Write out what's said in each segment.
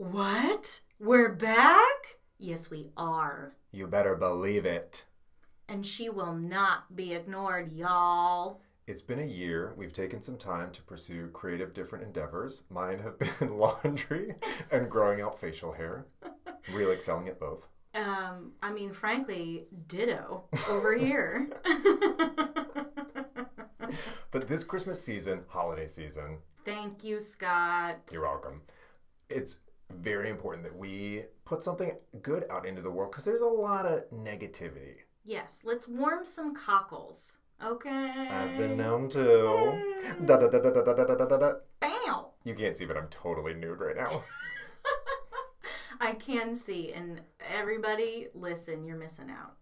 What? We're back? Yes, we are. You better believe it. And she will not be ignored, y'all. It's been a year. We've taken some time to pursue creative different endeavors. Mine have been laundry and growing out facial hair. Real excelling at both. Um, I mean, frankly, ditto over here. But this Christmas season, holiday season, Thank you, Scott. you're welcome. It's very important that we put something good out into the world because there's a lot of negativity. Yes, let's warm some cockles. Okay. I've been known to. Hmm. Da, da, da, da, da, da, da, da, da, da. Bow. You can't see, but I'm totally nude right now. I can see, and everybody, listen, you're missing out.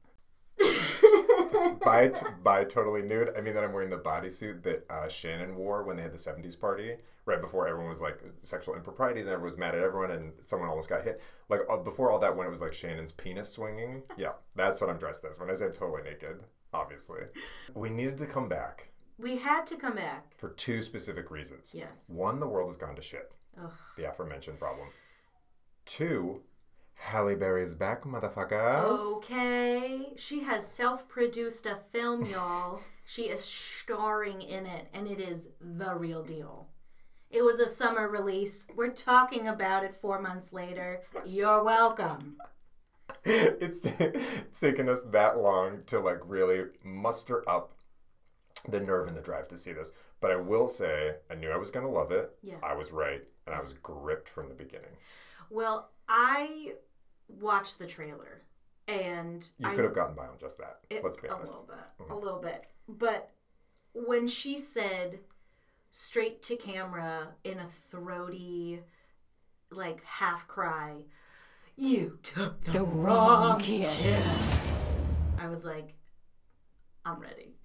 By, by totally nude, I mean that I'm wearing the bodysuit that uh, Shannon wore when they had the 70s party, right before everyone was like sexual improprieties and everyone was mad at everyone and someone almost got hit. Like uh, before all that, when it was like Shannon's penis swinging. Yeah, that's what I'm dressed as. When I say I'm totally naked, obviously. We needed to come back We had to come back. for two specific reasons. Yes. One, the world has gone to shit. Ugh. The aforementioned problem. Two, Halle Berry's back, motherfuckers. Okay. She has self produced a film, y'all. she is starring in it, and it is the real deal. It was a summer release. We're talking about it four months later. You're welcome. it's, it's taken us that long to like really muster up the nerve and the drive to see this. But I will say, I knew I was going to love it. Yeah. I was right, and I was gripped from the beginning. Well, I watched the trailer, and You I could have gotten by on just that. It- Let's be honest, a honest. little bit, a little bit. But when she said straight to camera in a throaty, like half cry, "You took the, wrong kid," I was like, "I'm ready.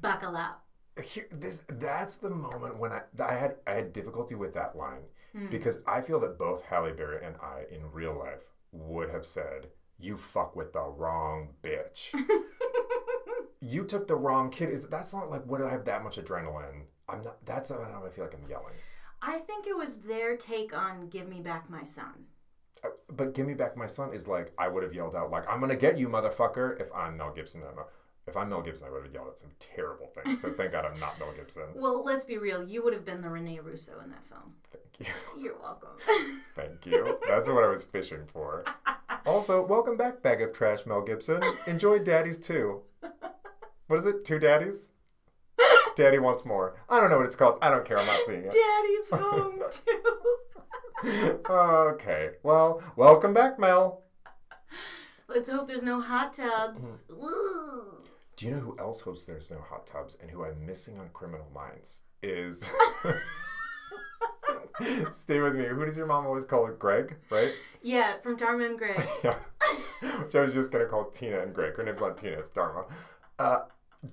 Buckle up." Here, this that's the moment when I I had I had difficulty with that line Hmm. because I feel that both Halle Berry and I in real life would have said, "You fuck with the wrong bitch." you took the wrong kid. Is that's not like would I have that much adrenaline? I'm not. That's not how I feel like I'm yelling. I think it was their take on "Give Me Back My Son." Uh, But "Give Me Back My Son" is like I would have yelled out like "I'm gonna get you, motherfucker!" If I'm Mel Gibson. I'm if I'm Mel Gibson, I would have yelled at some terrible things. So thank God I'm not Mel Gibson. Well, let's be real. You would have been the Rene Russo in that film. Thank you. You're welcome. Thank you. That's what I was fishing for. Also, welcome back, bag of trash, Mel Gibson. Enjoy Daddies too. What is it? Two Daddies? Daddy wants more. I don't know what it's called. I don't care. I'm not seeing it. Daddy's home too. okay. Well, welcome back, Mel. Let's hope there's no hot tubs. Mm-hmm. Ooh. Do you know who else hopes there's no hot tubs and who I'm missing on Criminal Minds? Is. Stay with me. Who does your mom always call it? Greg, right? Yeah, from Dharma and Greg. Yeah. Which I was just gonna call Tina and Greg. Her name's not Tina, it's Dharma. Uh,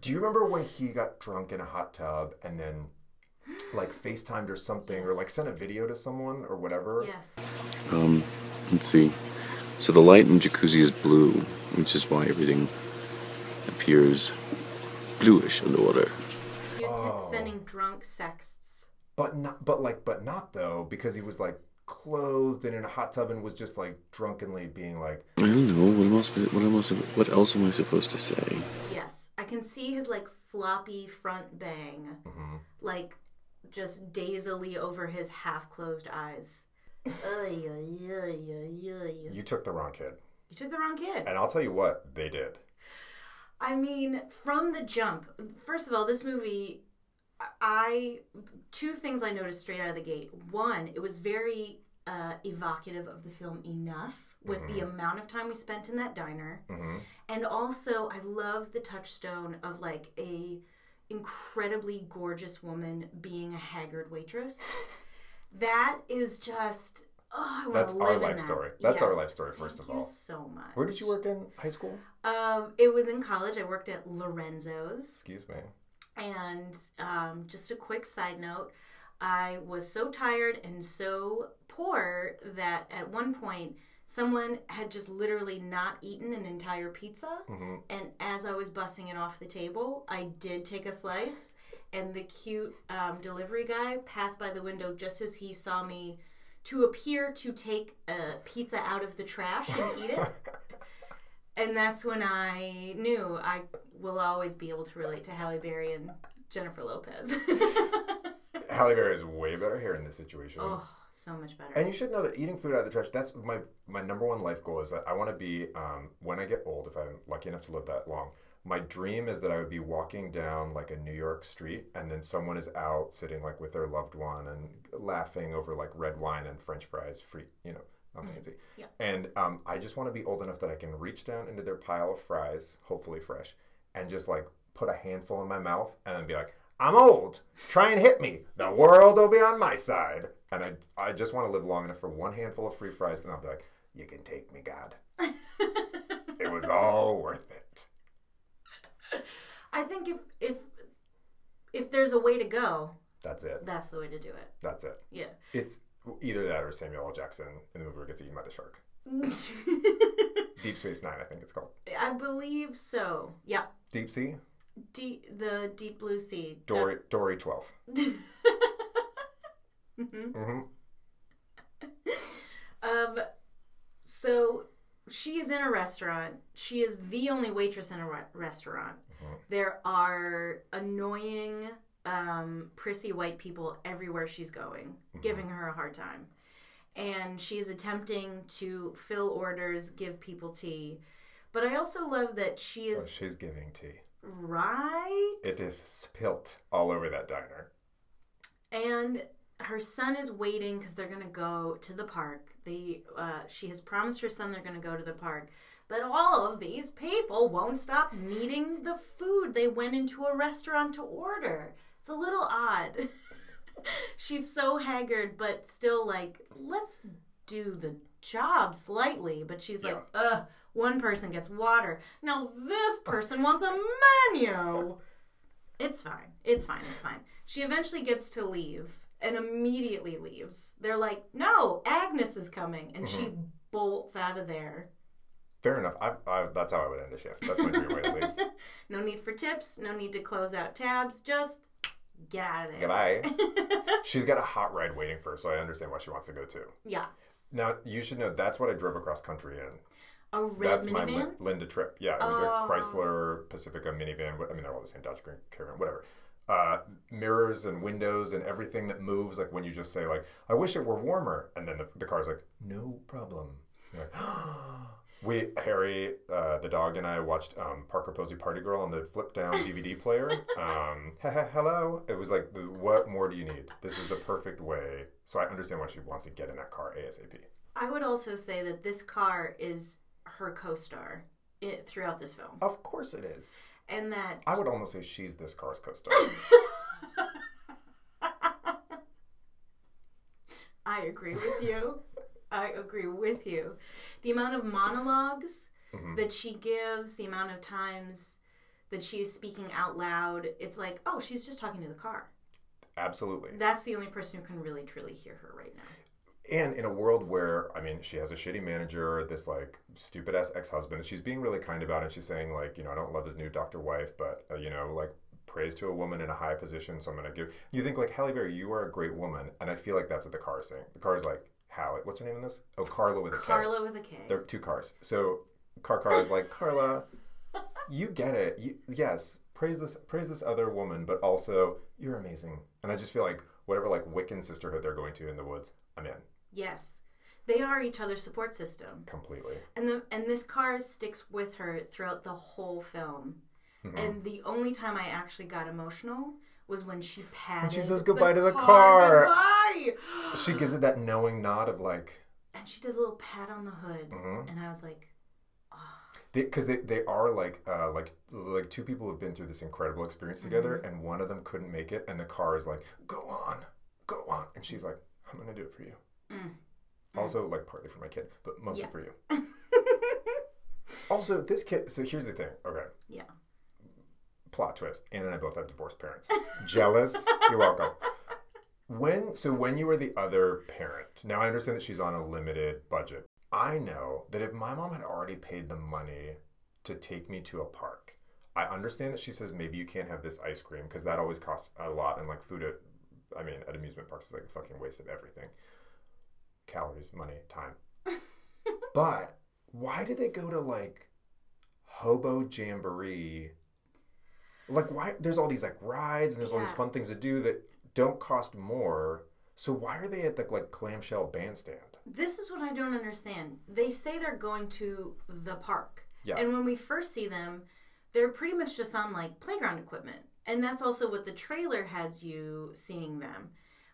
do you remember when he got drunk in a hot tub and then like FaceTimed or something or like sent a video to someone or whatever? Yes. Um, let's see. So the light in the jacuzzi is blue, which is why everything appears bluish underwater. He was t- Oh. sending drunk sexts. But not but like but not though, because he was like clothed and in a hot tub and was just like drunkenly being like I don't know. What am else? What else? What else am I supposed to say? Yes. I can see his like floppy front bang, mm-hmm. like just dazily over his half closed eyes. You took the wrong kid. You took the wrong kid. And I'll tell you what, they did. I mean, from the jump, first of all, this movie, I two things I noticed straight out of the gate. One, it was very uh, evocative of the film enough with the amount of time we spent in that diner, hmm and also I love the touchstone of like a incredibly gorgeous woman being a haggard waitress. that is just. Oh, That's our life that. story. That's our life story, first Thank of you all. so much. Where did you work in high school? Um, it was in college. I worked at Lorenzo's. Excuse me. And um, just a quick side note I was so tired and so poor that at one point someone had just literally not eaten an entire pizza. hmm And as I was bussing it off the table, I did take a slice. And the cute um, delivery guy passed by the window just as he saw me to appear to take a pizza out of the trash and eat it. and that's when I knew I will always be able to relate to Halle Berry and Jennifer Lopez. Halle Berry is way better here in this situation. oh, so much better. And you should know that eating food out of the trash, that's my, my number one life goal is that I want to be, um, when I get old, if I'm lucky enough to live that long, my dream is that I would be walking down like a New York street and then someone is out sitting like with their loved one and laughing over like red wine and french fries free, you know, I'm fancy. Yeah. And um, I just want to be old enough that I can reach down into their pile of fries, hopefully fresh, and just like put a handful in my mouth and then be like, I'm old. Try and hit me. The world will be on my side. And I, I just want to live long enough for one handful of free fries, and I'll be like, you can take me, God. it was all worth it. I think if if if there's a way to go, That's it. that's the way to do it. That's it. Yeah. It's either that or Samuel L. Jackson in the movie where he gets eaten by the shark. Deep Space Nine, I think it's called. I believe so. Yeah. Deep Sea? Deep, the deep blue sea. Dory, Dory 12. hmm Um, so she is in a restaurant. She is the only waitress in a re- restaurant. There are annoying, um, prissy white people everywhere she's going, giving her a hard time. And she's attempting to fill orders, give people tea. But I also love that she Oh, is she's giving tea. right. It is spilt all over that diner. and her son is waiting because they're gonna go to the park. They, uh, she has promised her son they're gonna go to the park, but all of these people won't stop needing the food. They went into a restaurant to order. It's a little odd. She's so haggard, but still like, let's do the job slightly. But she's like, ugh. One person gets water. Now this person wants a menu. It's fine. It's fine. It's fine. She eventually gets to leave and immediately leaves. They're like, no, Agnes is coming. And she mm-hmm. bolts out of there. Fair enough. I, I, that's how I would end a shift. That's my dream way to leave. No need for tips. No need to close out tabs. Just get out of there. Goodbye. She's got a hot ride waiting for her, so I understand why she wants to go too. yeah. Now, you should know that's what I drove across country in. A red That's my minivan? Lin- Linda trip. Yeah, it was Oh. a Chrysler Pacifica minivan. I mean, they're all the same Dodge Grand Caravan, whatever. Uh, mirrors and windows and everything that moves. Like when you just say like, "I wish it were warmer," and then the, the car's like, "No problem." You're like, we Harry, uh, the dog, and I watched um, Parker Posey Party Girl on the flip down DVD player. Um, hello. It was like, what more do you need? This is the perfect way. So I understand why she wants to get in that car asap. I would also say that this car is her co-star i throughout this film, Of course it is. and that I would almost say she's this car's co-star. I agree with you. I agree with you. The amount of monologues Mm-hmm. that she gives, the amount of times that she is speaking out loud, it's like, oh, she's just talking to the car. Absolutely. That's the only person who can really truly hear her right now. And in a world where, I mean, she has a shitty manager, this like stupid ass ex husband, she's being really kind about it. She's saying, like, you know, I don't love his new doctor wife, but, uh, you know, like, praise to a woman in a high position. So I'm going to give. You think, like, Halle Berry, you are a great woman. And I feel like that's what the car is saying. The car is like, What's her name in this? Oh, Karla with a K. Karla with a K. There are two cars. So car car is like, Karla, you get it. You, yes, praise this praise this other woman, but also you're amazing. And I just feel like whatever like Wiccan sisterhood they're going to in the woods, I'm in Yes. They are each other's support system. completely. And the and this car sticks with her throughout the whole film. Mm-hmm. And the only time I actually got emotional was when she patted When she says goodbye to the car. Goodbye. She gives it that knowing nod of like, and she does a little pat on the hood, Mhm. and I was like, because they, they, are like uh, like like two people who've been through this incredible experience together, and one of them couldn't make it, and the car is like, go on, go on, and she's like, I'm gonna do it for you. Mm. Also, like partly for my kid, but mostly Yeah. for you. Also, this kid. So here's the thing. Okay, yeah. Plot twist. Anna and I both have divorced parents. Jealous? You're welcome. When so when you were the other parent. Now I understand that she's on a limited budget. I know that if my mom had already paid the money to take me to a park, I understand that she says maybe you can't have this ice cream because that always costs a lot and like food at I mean at amusement parks is like a fucking waste of everything. calories, money, time. but why did they go to like hobo jamboree? Like why there's all these like rides and there's all these fun things to do that don't cost more. So why are they at the like clamshell bandstand? This is what I don't understand. They say they're going to the park. Yeah. And when we first see them, they're pretty much just on like playground equipment. And that's also what the trailer has you seeing them.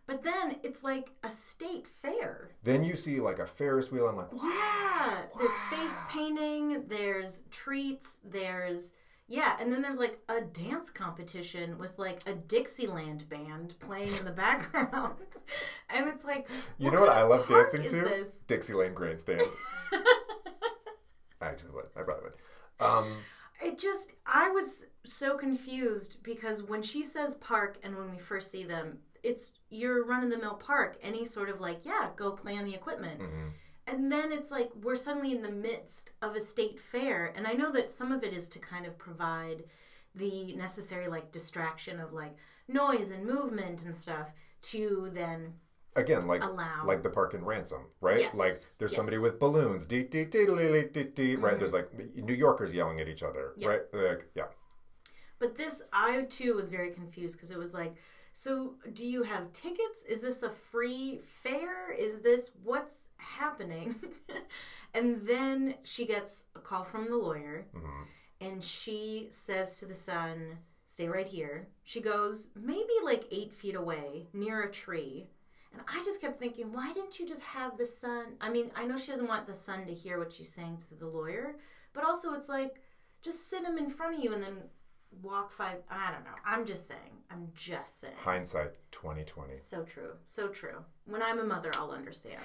But then it's like a state fair. Then you see like a Ferris wheel and like Yeah. There's face painting, there's treats, there's yeah, and then there's like a dance competition with like a Dixieland band playing in the background. and it's like You know what I love dancing to? this? Dixieland Grandstand. I actually would. I probably would. Um, It just, I was so confused because when she says park and when we first see them, it's your run of the mill park, any sort of like, yeah, go play on the equipment. mhm. And then it's like we're suddenly in the midst of a state fair. And I know that some of it is to kind of provide the necessary like distraction of like noise and movement and stuff to then Again, like Allow. like the park in Ransom, right? Yes, Like there's somebody with balloons, dee dee dee dee dee dee, right? Mm-hmm. There's like New Yorkers yelling at each other, Yeah. right? Like, yeah. But this, I too was very confused because it was like, so do you have tickets? Is this a free fare? Is this what's happening? and then she gets a call from the lawyer Mhm. and she says to the son, stay right here. She goes maybe like eight feet away near a tree. And I just kept thinking, why didn't you just have the son? I mean, I know she doesn't want the son to hear what she's saying to the lawyer, but also it's like, just sit him in front of you and then walk five. I don't know. I'm just saying. I'm just saying. Hindsight 2020. So true. So true. When I'm a mother, I'll understand.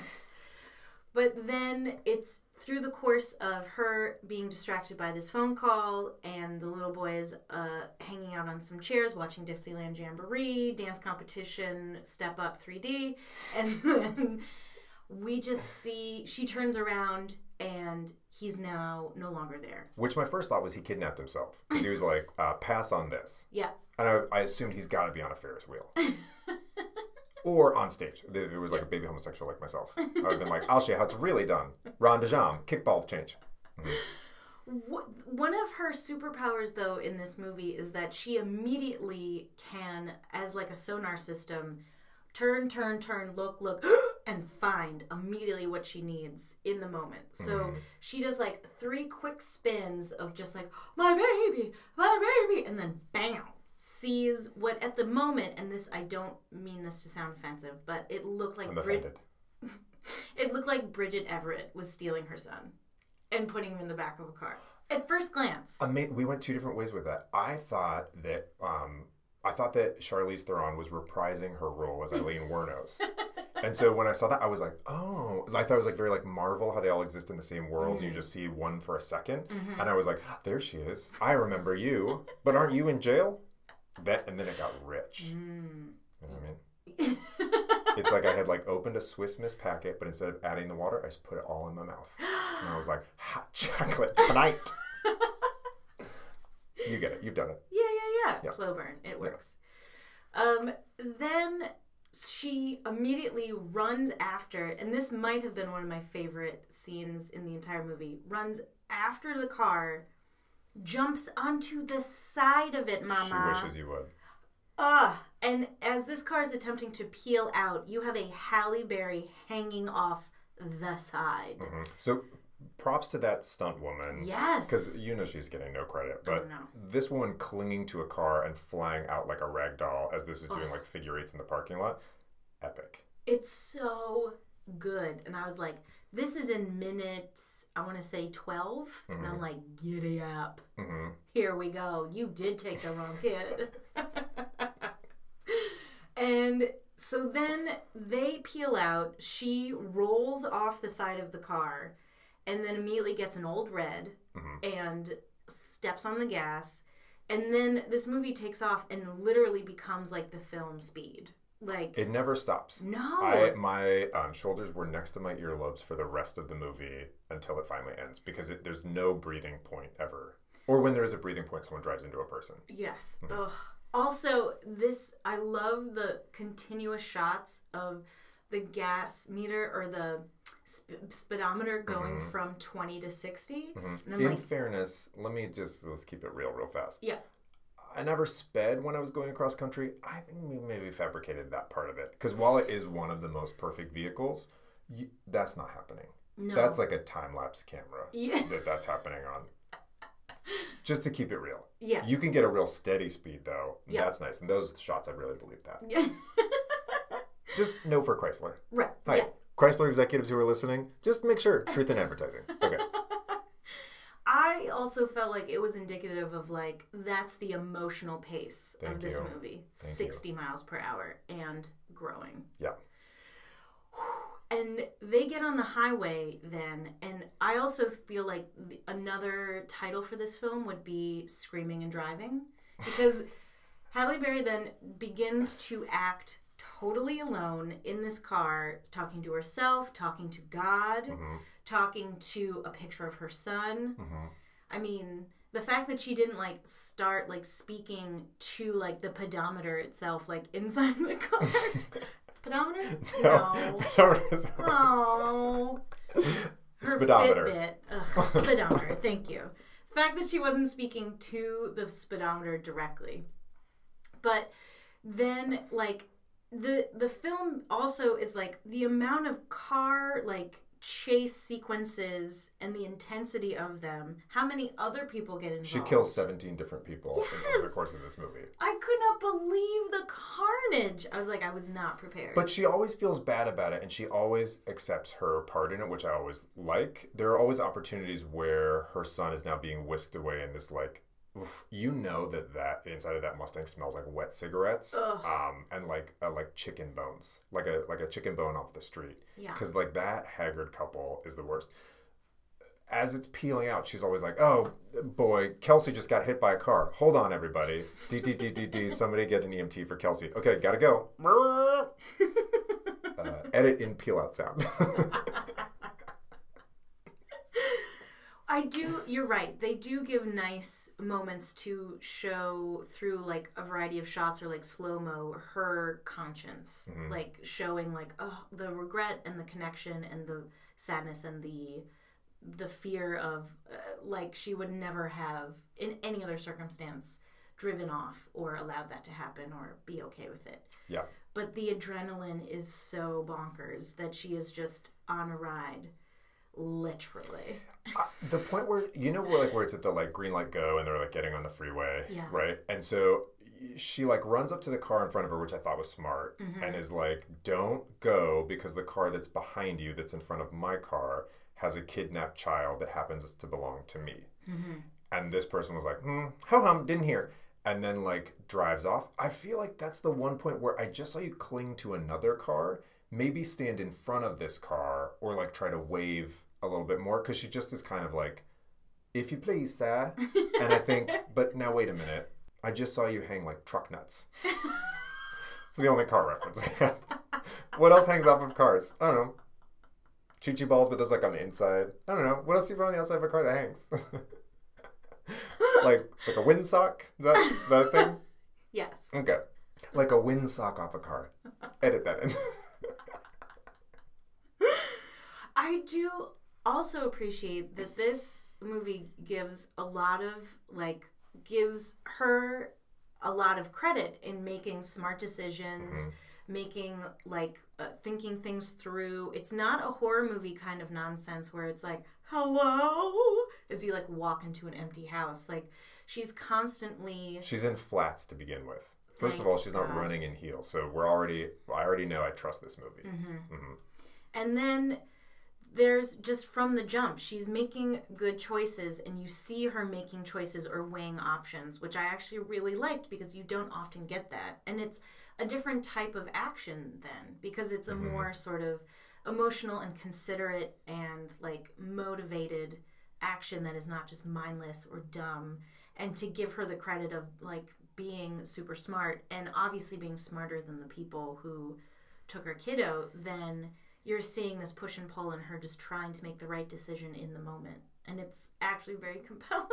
But then it's through the course of her being distracted by this phone call and the little boys uh, hanging out on some chairs watching Disneyland Jamboree, dance competition, Step Up 3D, and then we just see she turns around and he's now no longer there. Which my first thought was he kidnapped himself because he was like, uh, "Pass on this," Yeah. and I, I assumed he's got to be on a Ferris wheel. Or on stage. If it was like a baby homosexual like myself. I would have been like, I'll show you how it's really done. rond de jambe, kickball change. Wh- One of her superpowers, though, in this movie is that she immediately can, as like a sonar system, turn, turn, turn, look, look, and find immediately what she needs in the moment. So she does like three quick spins of just like, my baby, my baby, and then bam, sees what at the moment, and this, I don't mean this to sound offensive, but it looked like Brid- it looked like Bridget Everett was stealing her son and putting him in the back of a car. At first glance. Ama- we went two different ways with that. I thought that um, I thought that Charlize Theron was reprising her role as Aileen Wuornos. and so when I saw that, I was like, oh, I thought it was like very like Marvel, how they all exist in the same worlds. You mm. just see one for a 2nd mm-hmm. and I was like, there she is. I remember you, but aren't you in jail? That and then it got rich. Mm. You know what I mean? It's like I had like opened a Swiss Miss packet, but instead of adding the water, I just put it all in my mouth, and I was like, hot chocolate tonight. you get it. You've done it. Yeah, yeah, yeah. Yeah. Slow burn. It works. Um, then she immediately runs after, and this might have been one of my favorite scenes in the entire movie. Runs after the car, jumps onto the side of it, Mama. She wishes you would. Ah, and as this car is attempting to peel out, you have a Halle Berry hanging off the side. Mhm. So, props to that stunt woman. Yes. Because you know she's getting no credit, but no. this woman clinging to a car and flying out like a rag doll as this is doing like figure eights in the parking lot, epic. It's so good. And I was like, this is in minutes, I want to say 12. And I'm like, giddy up. hmm Here we go. You did take the wrong kid. and so then they peel out. She rolls off the side of the car and then immediately gets an old red and steps on the gas. And then this movie takes off and literally becomes like the film speed. Like, It never stops. no. I my um, shoulders were next to my earlobes for the rest of the movie until it finally ends because it, there's no breathing point ever. Or when there is a breathing point, someone drives into a person. Yes. Mm-hmm. Ugh. Also, this I love the continuous shots of the gas meter or the sp- speedometer going from 20 to 60. And I'm Mm-hmm. In like, fairness, let me just let's keep it real, real fast. yeah. I never sped when I was going across country. I think we maybe fabricated that part of it because while it is one of the most perfect vehicles, you, that's not happening. No. That's like a time lapse camera Yeah. that that's happening on. Just to keep it real. Yes. You can get a real steady speed though. Yeah. That's nice. And those shots, I really believe that. Yeah. Just no for Chrysler. right. Hi, Yeah. Chrysler executives who are listening, just make sure truth in advertising. Okay. I also felt like it was indicative of like that's the emotional pace Thank of this you. movie. Thank you. 60 miles per hour and growing. Yeah. And they get on the highway then, and I also feel like the, another title for this film would be Screaming and Driving. Because Halle Berry then begins to act totally alone in this car, talking to herself, talking to God, talking to a picture of her son. I mean, the fact that she didn't like start like speaking to like the pedometer itself, like inside the car. pedometer? No. Oh. Her Speedometer. Fitbit. Ugh, speedometer. Thank you. The fact that she wasn't speaking to the speedometer directly. But then like the the film also is like the amount of car like chase sequences and the intensity of them. How many other people get involved? She kills 17 different people in- over the course of this movie. I could not believe the carnage. I was like, I was not prepared. But she always feels bad about it and she always accepts her part in it, which I always like. There are always opportunities where her son is now being whisked away in this, like, you know that that inside of that Mustang smells like wet cigarettes Ugh. um, and like uh, like chicken bones, like a like a chicken bone off the street. Yeah. Because like that haggard couple is the worst. As it's peeling out, she's always like, "Oh boy, Kelsey just got hit by a car. Hold on, everybody. D D D D D. Somebody get an EMT for Kelsey. Okay, gotta go." uh, edit in peel out sound. I do. You're right. They do give nice moments to show through like a variety of shots or like slow mo her conscience, Mm-hmm. like showing like oh the regret and the connection and the sadness and the the fear of uh, like she would never have in any other circumstance driven off or allowed that to happen or be okay with it. yeah. But the adrenaline is so bonkers that she is just on a ride, literally. Uh, the point where you know where like where it's at the like green light go and they're like getting on the freeway, Yeah. right? And so she like runs up to the car in front of her, which I thought was smart, Mm-hmm. and is like, "Don't go because the car that's behind you, that's in front of my car, has a kidnapped child that happens to belong to me." Mm-hmm. And this person was like, "Hmm, ho hum, didn't hear." And then like drives off. I feel like that's the one point where I just saw you cling to another car, maybe stand in front of this car or like try to wave a little bit more because she just is kind of like, if you please, sir. And I think, but now wait a minute. I just saw you hang like truck nuts. it's the only car reference I have. What else hangs off of cars? I don't know. Choo choo balls, but those like on the inside. I don't know. What else do you put on the outside of a car that hangs? like like a windsock? Is that, is that a thing? Yes. Okay. Like a windsock off a car. Edit that in. I do also appreciate that this movie gives a lot of like gives her a lot of credit in making smart decisions, making like uh, thinking things through. It's not a horror movie kind of nonsense where it's like, "Hello," as you like walk into an empty house. Like she's constantly She's in flats to begin with. First of all, she's not God. running in heels, so we're already. I already know I trust this movie. Mm-hmm. And then there's just from the jump, she's making good choices, and you see her making choices or weighing options, which I actually really liked because you don't often get that. And it's a different type of action then because it's a mm-hmm. more sort of emotional and considerate and like motivated action that is not just mindless or dumb. And to give her the credit of like being super smart and obviously being smarter than the people who took her kiddo, then you're seeing this push and pull and her just trying to make the right decision in the moment. And it's actually very compelling.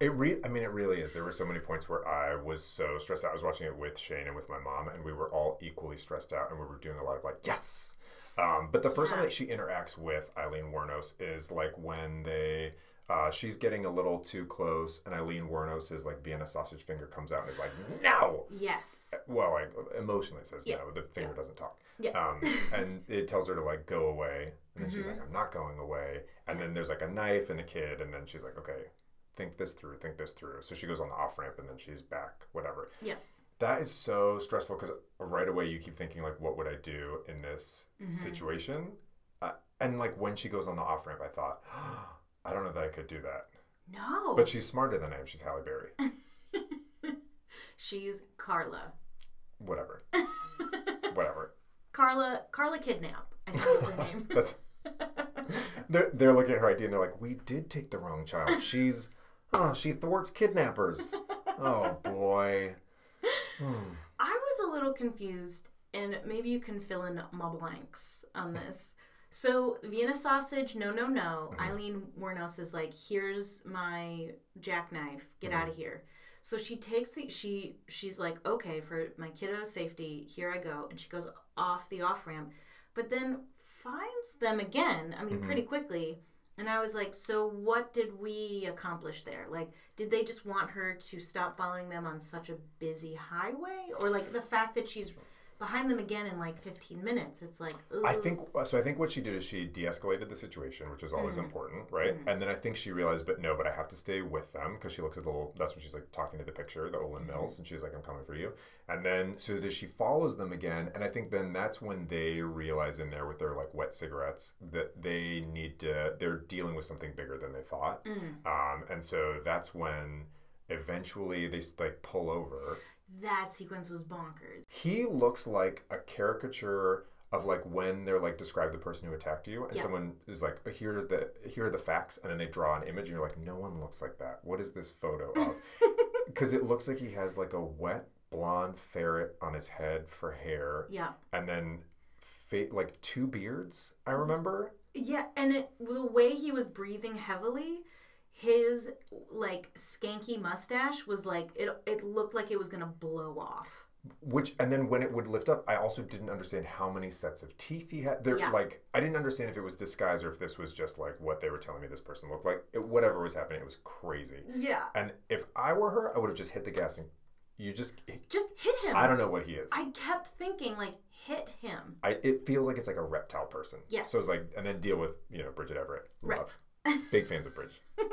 It re I mean it really is. There were so many points where I was so stressed out. I was watching it with Shane and with my mom and we were all equally stressed out and we were doing a lot of like, yes. Um, but the first time that she interacts with Aileen Wuornos is like when they. Uh, she's getting a little too close, and Aileen Wuornos' like Vienna sausage finger comes out and is like, "No!" Yes. Well, like emotionally says Yeah. no. The finger doesn't talk. Yeah. Um, and it tells her to like go away, and then she's Mm-hmm. like, "I'm not going away." And then there's like a knife and a kid, and then she's like, "Okay, think this through, think this through." So she goes on the off ramp, and then she's back, whatever. Yeah. That is so stressful because right away you keep thinking like, "What would I do in this Mm-hmm. situation?" Uh, and like when she goes on the off ramp, I thought, "I don't know that I could do that." No. But she's smarter than I am. She's Halle Berry. She's Karla. Whatever. Whatever. Karla. Karla Kidnap. I think is her name. That's they're, they're looking at her ID and they're like, "We did take the wrong child. She's, oh, she thwarts kidnappers. Oh boy. Hmm. I was a little confused, and maybe you can fill in my blanks on this. So Vienna sausage, no, no, no. Mm-hmm. Aileen Wuornos is like, "Here's my jackknife. Get mm-hmm. out of here." So she takes the she she's like, "Okay, for my kiddo's safety, here I go," and she goes off the off ramp, but then finds them again. I mean, pretty mm-hmm. quickly. And I was like, so what did we accomplish there? Like, did they just want her to stop following them on such a busy highway? Or like the fact that she's behind them again in like 15 minutes? It's like, I think so. I think what she did is she de-escalated the situation, which is always mm-hmm. important, right? Mm-hmm. And then I think she realized, but no, but I have to stay with them because she looks at the little. That's when she's like talking to the picture, the Olan mm-hmm. Mills, and she's like, "I'm coming for you." And then so that she follows them again, and I think then that's when they realize in there with their like wet cigarettes that they need to. They're dealing with something bigger than they thought, mm. um, and so that's when eventually they like pull over. That sequence was bonkers. He looks like a caricature of like when they're like describe the person who attacked you, and Yeah. someone is like, "Here's the here are the facts," and then they draw an image, and you're like, "No one looks like that. What is this photo of?" Because it looks like he has like a wet blonde ferret on his head for hair, Yeah. and then fa- like two beards. I mm-hmm. remember. Yeah, and it, the way he was breathing heavily, his like skanky mustache was like it. It looked like it was gonna blow off. Which and then when it would lift up, I also didn't understand how many sets of teeth he had. There, Yeah. like I didn't understand if it was disguise or if this was just like what they were telling me this person looked like. It, whatever was happening, it was crazy. Yeah. And if I were her, I would have just hit the gas and you just. Just hit him. I don't know what he is. I kept thinking like hit him. I, it feels like it's like a reptile person. Yes. So it's like, and then deal with you know Bridget Everett. Right. Big fans of Bridget.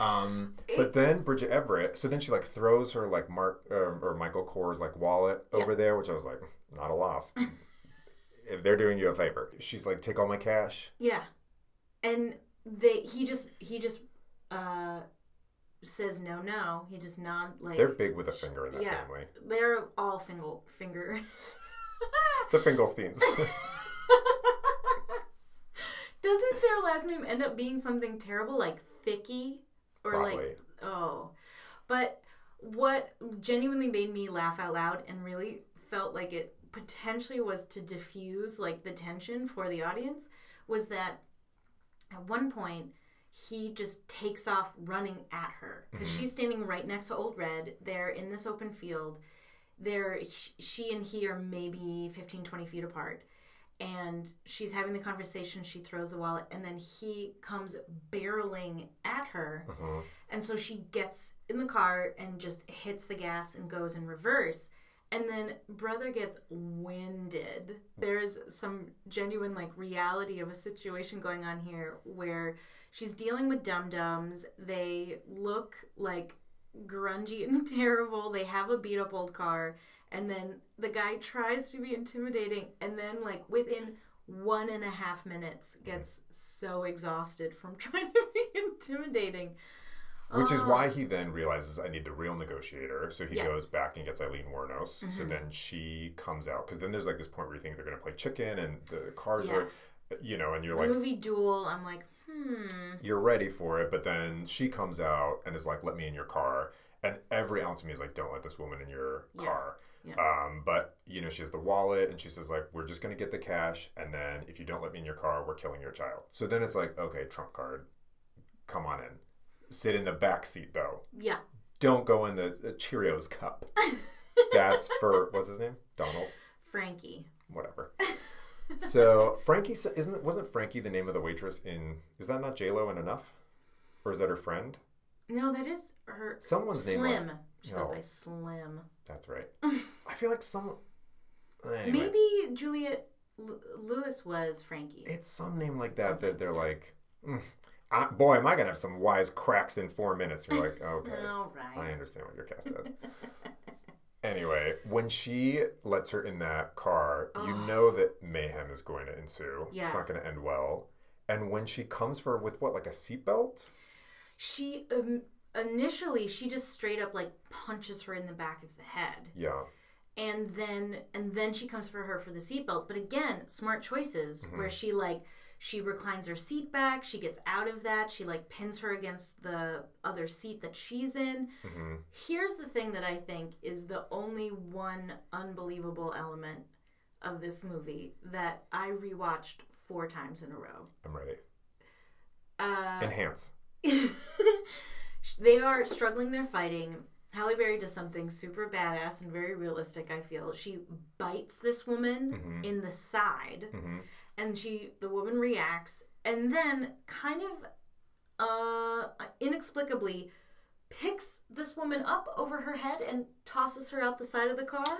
Um, but then Bridget Everett. So then she like throws her like Mark um, or Michael Kors like wallet over there, which I was like, not a loss. if they're doing you a favor, she's like, take all my cash. Yeah. And they he just he just uh says no no. He just nod like They're big with a finger in that yeah. family. They're all finger finger. The Finkelsteins. Doesn't their last name end up being something terrible like Thicky? Or Probably. like oh. But what genuinely made me laugh out loud and really felt like it potentially was to diffuse like the tension for the audience was that at one point he just takes off running at her. Mm-hmm. Because she's standing right next to old red. They're in this open field. They're she and he are maybe 15 20 feet apart and she's having the conversation she throws the wallet and then he comes barreling at her. Uh-huh. and so she gets in the car and just hits the gas and goes in reverse. And then brother gets winded. There's some genuine like reality of a situation going on here where she's dealing with dum-dums. They look like grungy and terrible. They have a beat up old car and then the guy tries to be intimidating and then like within one and a half minutes gets so exhausted from trying to be intimidating Which is why he then realizes I need the real negotiator. So he Yeah. Mm-hmm. goes back and gets Aileen Wuornos. So then she comes out because then there's like this point where you think they're going to play chicken and the cars Yeah. are, you know, and you're the like, movie duel i'm like hmm you're ready for it. But then she comes out and is like, let me in your car. And every ounce of me is like, don't let this woman in your Yeah. car. Yeah. Um, but you know, she has the wallet and she says like, we're just going to get the cash. And then if you don't let me in your car, we're killing your child. So then it's like, okay, trump card, come on in. Sit in the back seat though. yeah don't go in the, the Cheerios cup. That's for what's his name? Donald. frankie Whatever. so Frankie isn't wasn't Frankie the name of the waitress in? Is that not J Lo in Enough, or is that her friend? No, that is her. Someone's name. Slim. She goes No. by Slim. That's right. I feel like some. Anyway, Maybe Juliette L- Lewis was Frankie. it's some name like that that they're like, mm, I, boy, am I gonna have some wise cracks in four minutes? You're like, okay, All I right. understand what your cast does. anyway, when she lets her in that car, you know that mayhem is going to ensue. Yeah. It's not going to end well. And when she comes for with what, like a seatbelt? She um, initially she just straight up like punches her in the back of the head, Yeah. and then and then she comes for her for the seatbelt. But again, smart choices Mm-hmm. where she like she reclines her seat back, she gets out of that, she like pins her against the other seat that she's in. hmm Here's the thing that I think is the only one unbelievable element of this movie that I rewatched four times in a row. I'm ready. Uh, Enhance. they are struggling, they're fighting. Halle Berry does something super badass and very realistic, I feel. She bites this woman Mhm. in the side hmm and she the woman reacts and then kind of uh inexplicably picks this woman up over her head and tosses her out the side of the car.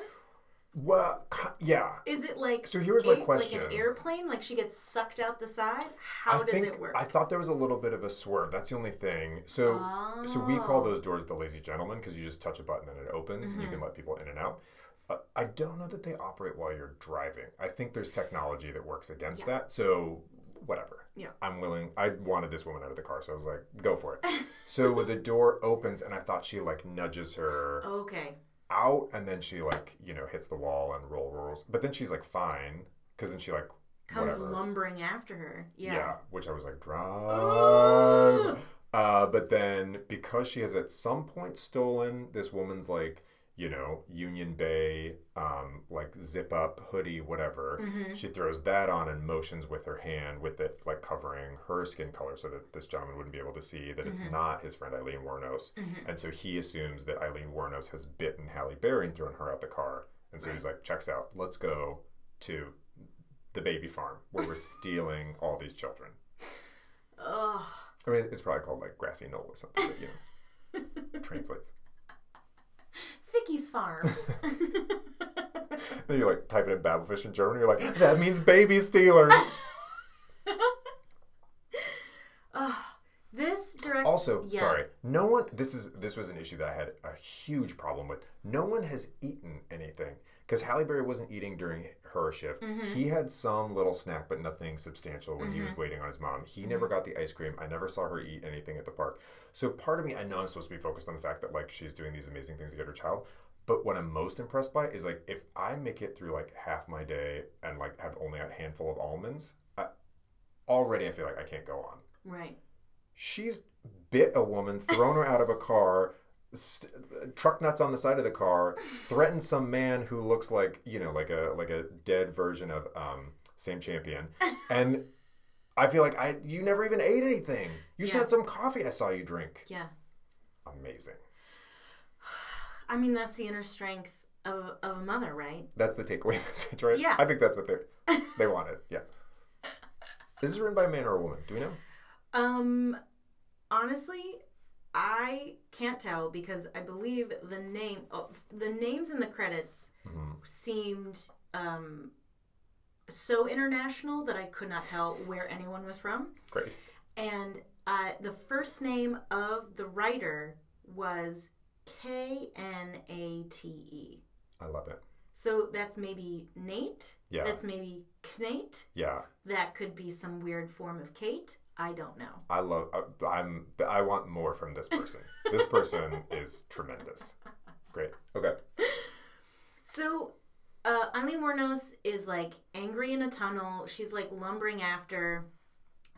Well, yeah. Is it like So here's my a- question. Like an airplane, like she gets sucked out the side? How I does think it work? I thought there was a little bit of a swerve. That's the only thing. So, so we call Oh. those doors the lazy gentleman because you just touch a button and it opens, and you Mm-hmm. can let people in and out. Uh, I don't know that they operate while you're driving. I think there's technology that works against Yeah. that. So, whatever. Yeah. I'm willing. I wanted this woman out of the car, so I was like, go for it. so the door opens, and I thought she like nudges her Okay. Out, and then she like you know hits the wall and roll rolls. But then she's like fine because then she like Comes whatever. lumbering after her. Yeah. Yeah, which I was like, drive. uh, but then because she has at some point stolen this woman's like, you know, Union Bay, um, like zip up hoodie, whatever, Mm-hmm. she throws that on and motions with her hand with it like covering her skin color so that this gentleman wouldn't be able to see that it's Mm-hmm. not his friend Aileen Wuornos. And so he assumes that Aileen Wuornos has bitten Halle Berry and thrown her out the car. And so he's like, checks out, let's go to the baby farm where we're stealing all these children. Ugh. I mean, it's probably called like grassy knoll or something, but you know, translates. Vicky's farm. Then you like type it in Babelfish in German, you're like, that means baby stealers. Ugh. This direct. Also, Yeah. sorry, no one. This is this was an issue that I had a huge problem with. No one has eaten anything because Halle Berry wasn't eating during her shift. Mm-hmm. He had some little snack, but nothing substantial when he Mm-hmm. was waiting on his mom. He never got the ice cream. I never saw her eat anything at the park. So part of me, I know I'm supposed to be focused on the fact that like she's doing these amazing things to get her child. But what I'm most impressed by is like if I make it through like half my day and like have only a handful of almonds, I, already I feel like I can't go on Right. she's bit a woman, thrown her out of a car, st- truck nuts on the side of the car, threatened some man who looks like you know like a like a dead version of um, Sam Champion, and I feel like I you never even ate anything. You just had some coffee I saw you drink. Yeah. Amazing. I mean, that's the inner strength of, of a mother, right? That's the takeaway message, right? Yeah. I think that's what they they wanted. Yeah. Is this written by a man or a woman? Do we know? Um, honestly, I can't tell because I believe the name, oh, the names in the credits Mhm. seemed um so international that I could not tell where anyone was from. Great. And uh, the first name of the writer was K N A T E. I love it. So that's maybe Nate. Yeah. That's maybe Knate. Yeah. That could be some weird form of Kate. I don't know. I love. I, I'm. I want more from this person. this person is tremendous. Great. Okay. So, uh, Aileen Wuornos is like angry in a tunnel. She's like lumbering after.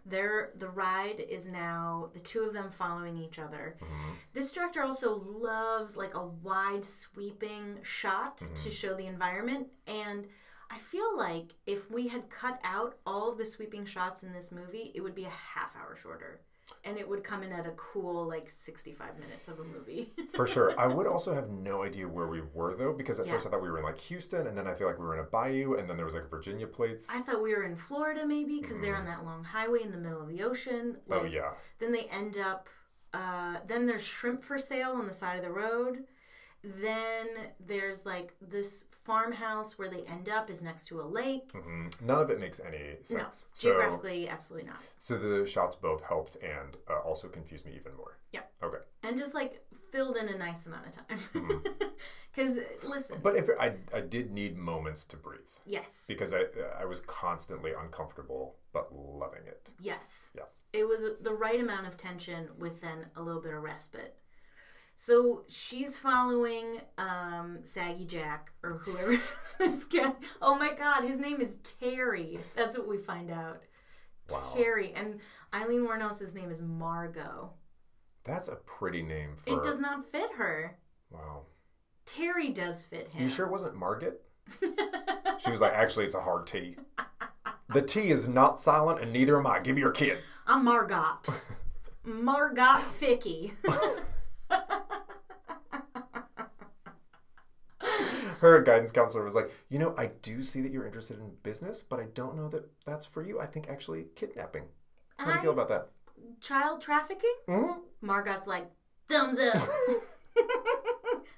Their the ride is now the two of them following each other. Mm-hmm. This director also loves like a wide sweeping shot mm-hmm. to show the environment, and I feel like if we had cut out all of the sweeping shots in this movie, it would be a half hour shorter. And it would come in at a cool like 65 minutes of a movie. For sure. I would also have no idea where we were though, because at Yeah. first I thought we were in like Houston, and then I feel like we were in a bayou, and then there was like Virginia plates. I thought we were in Florida maybe because they're on that long highway in the middle of the ocean. oh yeah. Then they end up. Uh, then there's shrimp for sale on the side of the road. Then there's like this farmhouse where they end up is next to a lake. hmm None of it makes any No, sense. so, geographically, absolutely not. so the shots both helped and uh, also confused me even more. Yeah. Okay. And just like filled in a nice amount of time. Mm-hmm. Because listen, But if I, I did need moments to breathe yes, because I I was constantly uncomfortable but loving it. yes, Yeah. it was the right amount of tension with then a little bit of respite. So she's following um, Saggy Jack or whoever this guy. Oh my God, his name is Terry. That's what we find out. Wow. Terry and Aileen Wuornos' name is Margot. That's a pretty name for. It does not fit her. Wow. Terry does fit him. You sure it wasn't Margaret? She was like, actually, it's a hard T. The T is not silent, and neither am I. Give me your kid. I'm Margot. Margot Ficky. Her guidance counselor was like, you know, I do see that you're interested in business, but I don't know that that's for you. I think actually kidnapping. How do you I- feel about that? Child trafficking? Mhm. Margot's like, thumbs up.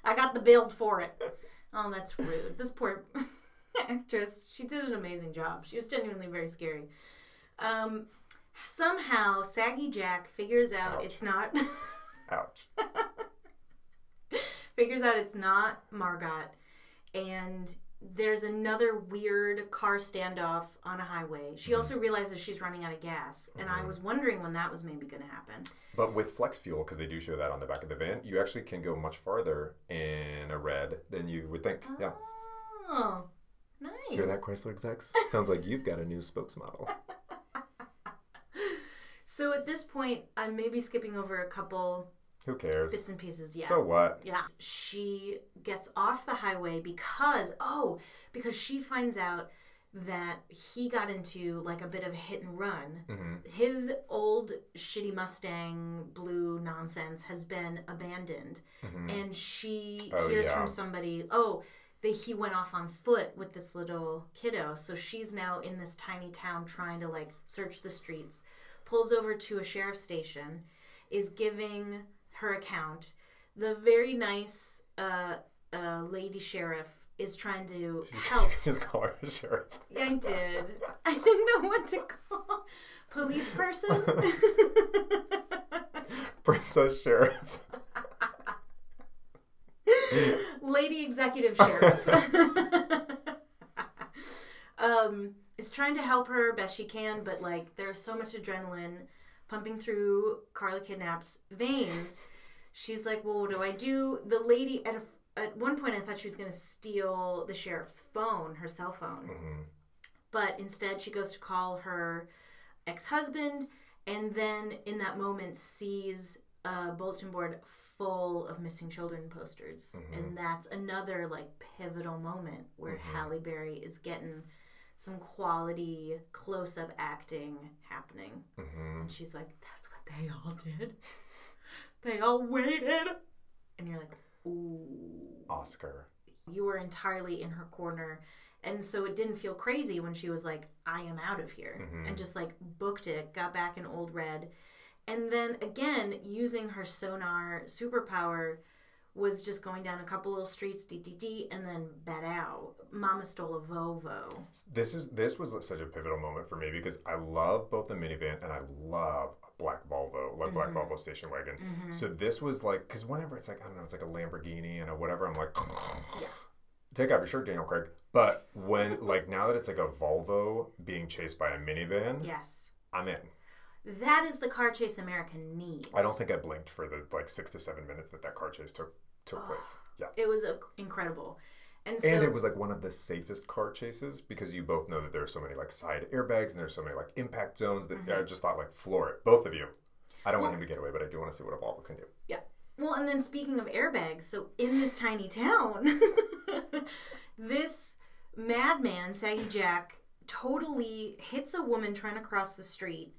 I got the build for it. Oh, that's rude. This poor actress, she did an amazing job. She was genuinely very scary. Um, somehow, Saggy Jack figures out Ouch. it's not Ouch. figures out it's not Margot, and there's another weird car standoff on a highway. She mm-hmm. also realizes she's running out of gas, and I mm-hmm. was wondering when that was maybe going to happen. But with flex fuel, because they do show that on the back of the van, you actually can go much farther in a red than you would think. Yeah. Oh, nice. Hear that, Chrysler execs? Sounds like you've got a new spokesmodel. So at this point, I'm maybe skipping over a couple Who cares? bits and pieces. Yeah. So what? yeah. She gets off the highway because, oh, because she finds out that he got into like a bit of a hit and run. hmm His old shitty Mustang blue nonsense has been abandoned. And she Oh, hears yeah. from somebody, oh, that he went off on foot with this little kiddo. So she's now in this tiny town trying to like search the streets, pulls over to a sheriff's station, is giving her account. The very nice uh, uh, lady sheriff is trying to help. Just call her a sheriff. I did. I didn't know what to call police person. Princess Sheriff. Lady executive sheriff. um, is trying to help her best she can, but like there's so much adrenaline pumping through Karla Kidnap's veins. She's like, "Well, what do I do?" The lady at a, at one point I thought she was going to steal the sheriff's phone, her cell phone. Mhm. But instead, she goes to call her ex husband, and then in that moment, sees a bulletin board full of missing children posters. And that's another like pivotal moment where Halle Berry is getting some quality close up acting happening. hmm And she's like, that's what they all did. they all waited. And you're like, ooh Oscar. you were entirely in her corner and so it didn't feel crazy when she was like i am out of here Mhm. and just like booked it got back in old red and then again using her sonar superpower was just going down a couple little streets DTD and then out mama stole a volvo This is this was such a pivotal moment for me because I love both the minivan and I love a black Volvo, like black mm-hmm. Volvo station wagon. Mm-hmm. So this was like because whenever it's like I don't know, it's like a Lamborghini and a whatever, I'm like, yeah. take off your shirt, Daniel Craig. But when like now that it's like a Volvo being chased by a minivan, yes I'm in. that is the car chase america needs I don't think I blinked for the like six to seven minutes that that car chase took took place. Yeah. it was uh, incredible and so And it was like one of the safest car chases because you both know that there are so many like side airbags and there's so many like impact zones that I just thought like floor it, both of you. I don't want him to get away, but I do want to see what a Volvo can do. Yeah. Well, and then speaking of airbags, so in this tiny town, this Madman, Saggy Jack, totally hits a woman trying to cross the street.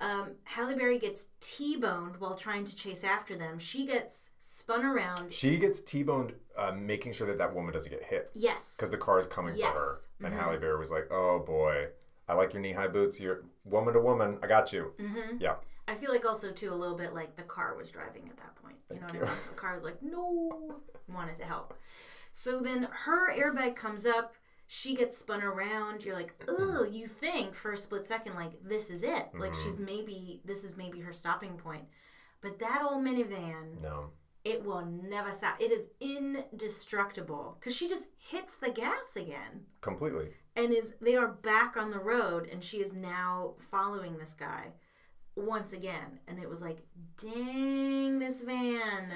Um, Halle Berry gets T-boned while trying to chase after them. She gets spun around. She gets T-boned, uh, making sure that that woman doesn't get hit Yes. because the car is coming Yes. for her. And Mhm. Halle Berry was like, "Oh boy, I like your knee-high boots. You're woman to woman. I got you." hmm Yeah. I feel like also too a little bit like the car was driving at that point. You know Thank what I mean? The car was like, no, wanted to help. So then her airbag comes up. She gets spun around. You're like, oh, You think for a split second, like this is it. Like Mm-hmm. she's maybe this is maybe her stopping point. But that old minivan, No. it will never stop. It is indestructible because she just hits the gas again Completely. and is they are back on the road and she is now following this guy once again and it was like dang this van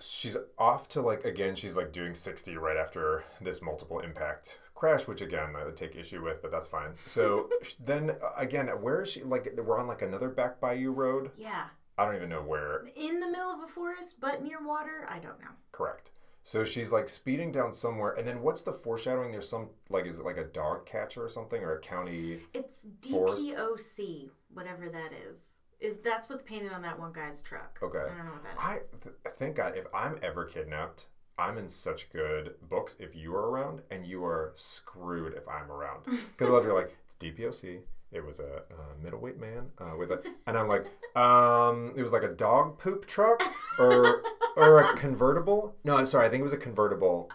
she's off to like again she's like doing 60 right after this multiple impact crash which again i would take issue with but that's fine. So then uh, again where is she like we're on like another back bayou road? Yeah. I don't even know where. In the middle of a forest but near water? I don't know. Correct. So she's like speeding down somewhere and then what's the foreshadowing? There's some like is it like a dog catcher or something or a county it's Forest? dpoc whatever that is is that's what's painted on that one guy's truck. Okay. i don't know what that is. I th- thank god if i'm ever kidnapped i'm in such good books if you are around and you are screwed if i'm around. Because i love you're like it's dpoc it was a, uh middleweight man uh, with a and i'm like um it was like a dog poop truck or or a convertible? No sorry i think it was a convertible.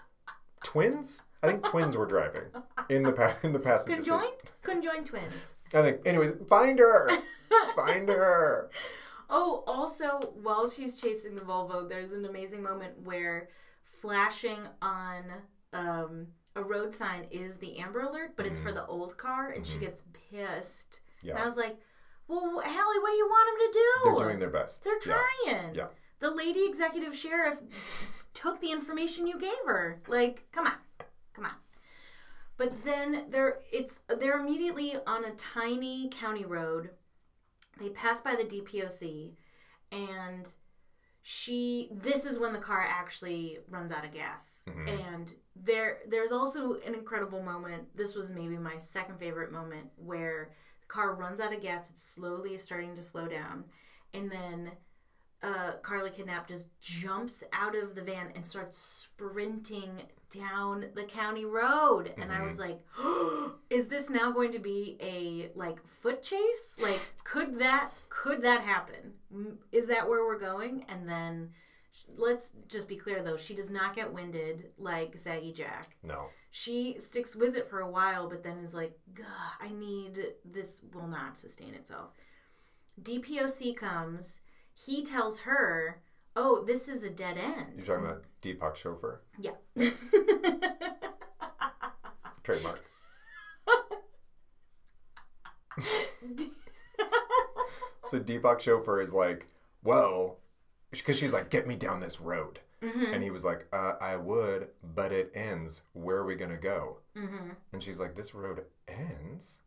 Twins? I think twins were driving in the pa- in the passenger seat. Conjoined conjoined twins i think anyways find her find her Oh, also, while she's chasing the Volvo, there's an amazing moment where flashing on um, a road sign is the Amber Alert, but it's for the old car, and she gets pissed. Yeah. And I was like, "Well, Halle, what do you want them to do? they're doing their best They're Yeah. trying. Yeah. The lady executive sheriff took the information you gave her. Like, come on, come on. But then they're it's they're immediately on a tiny county road. They pass by the DPOC, and she this is when the car actually runs out of gas Mhm. and there there's also an incredible moment this was maybe my second favorite moment where the car runs out of gas it's slowly starting to slow down and then uh, Carly Kidnap just jumps out of the van and starts sprinting down the county road. And I was mm-hmm. like, is this now going to be a like foot chase? Like, could that could that happen? Is that where we're going? And then let's just be clear though, she does not get winded like Saggy Jack. no She sticks with it for a while, but then is like, "Gah, I need this will not sustain itself. DPOC comes. He tells her, "Oh, this is a dead end." you're talking about deepak chauffeur Yeah. trademark So Deepak Chauffeur is like, well, because she's like, get me down this road. Mm-hmm. And he was like, uh, I would, but it ends. Where are we going to go? hmm And she's like, this road ends?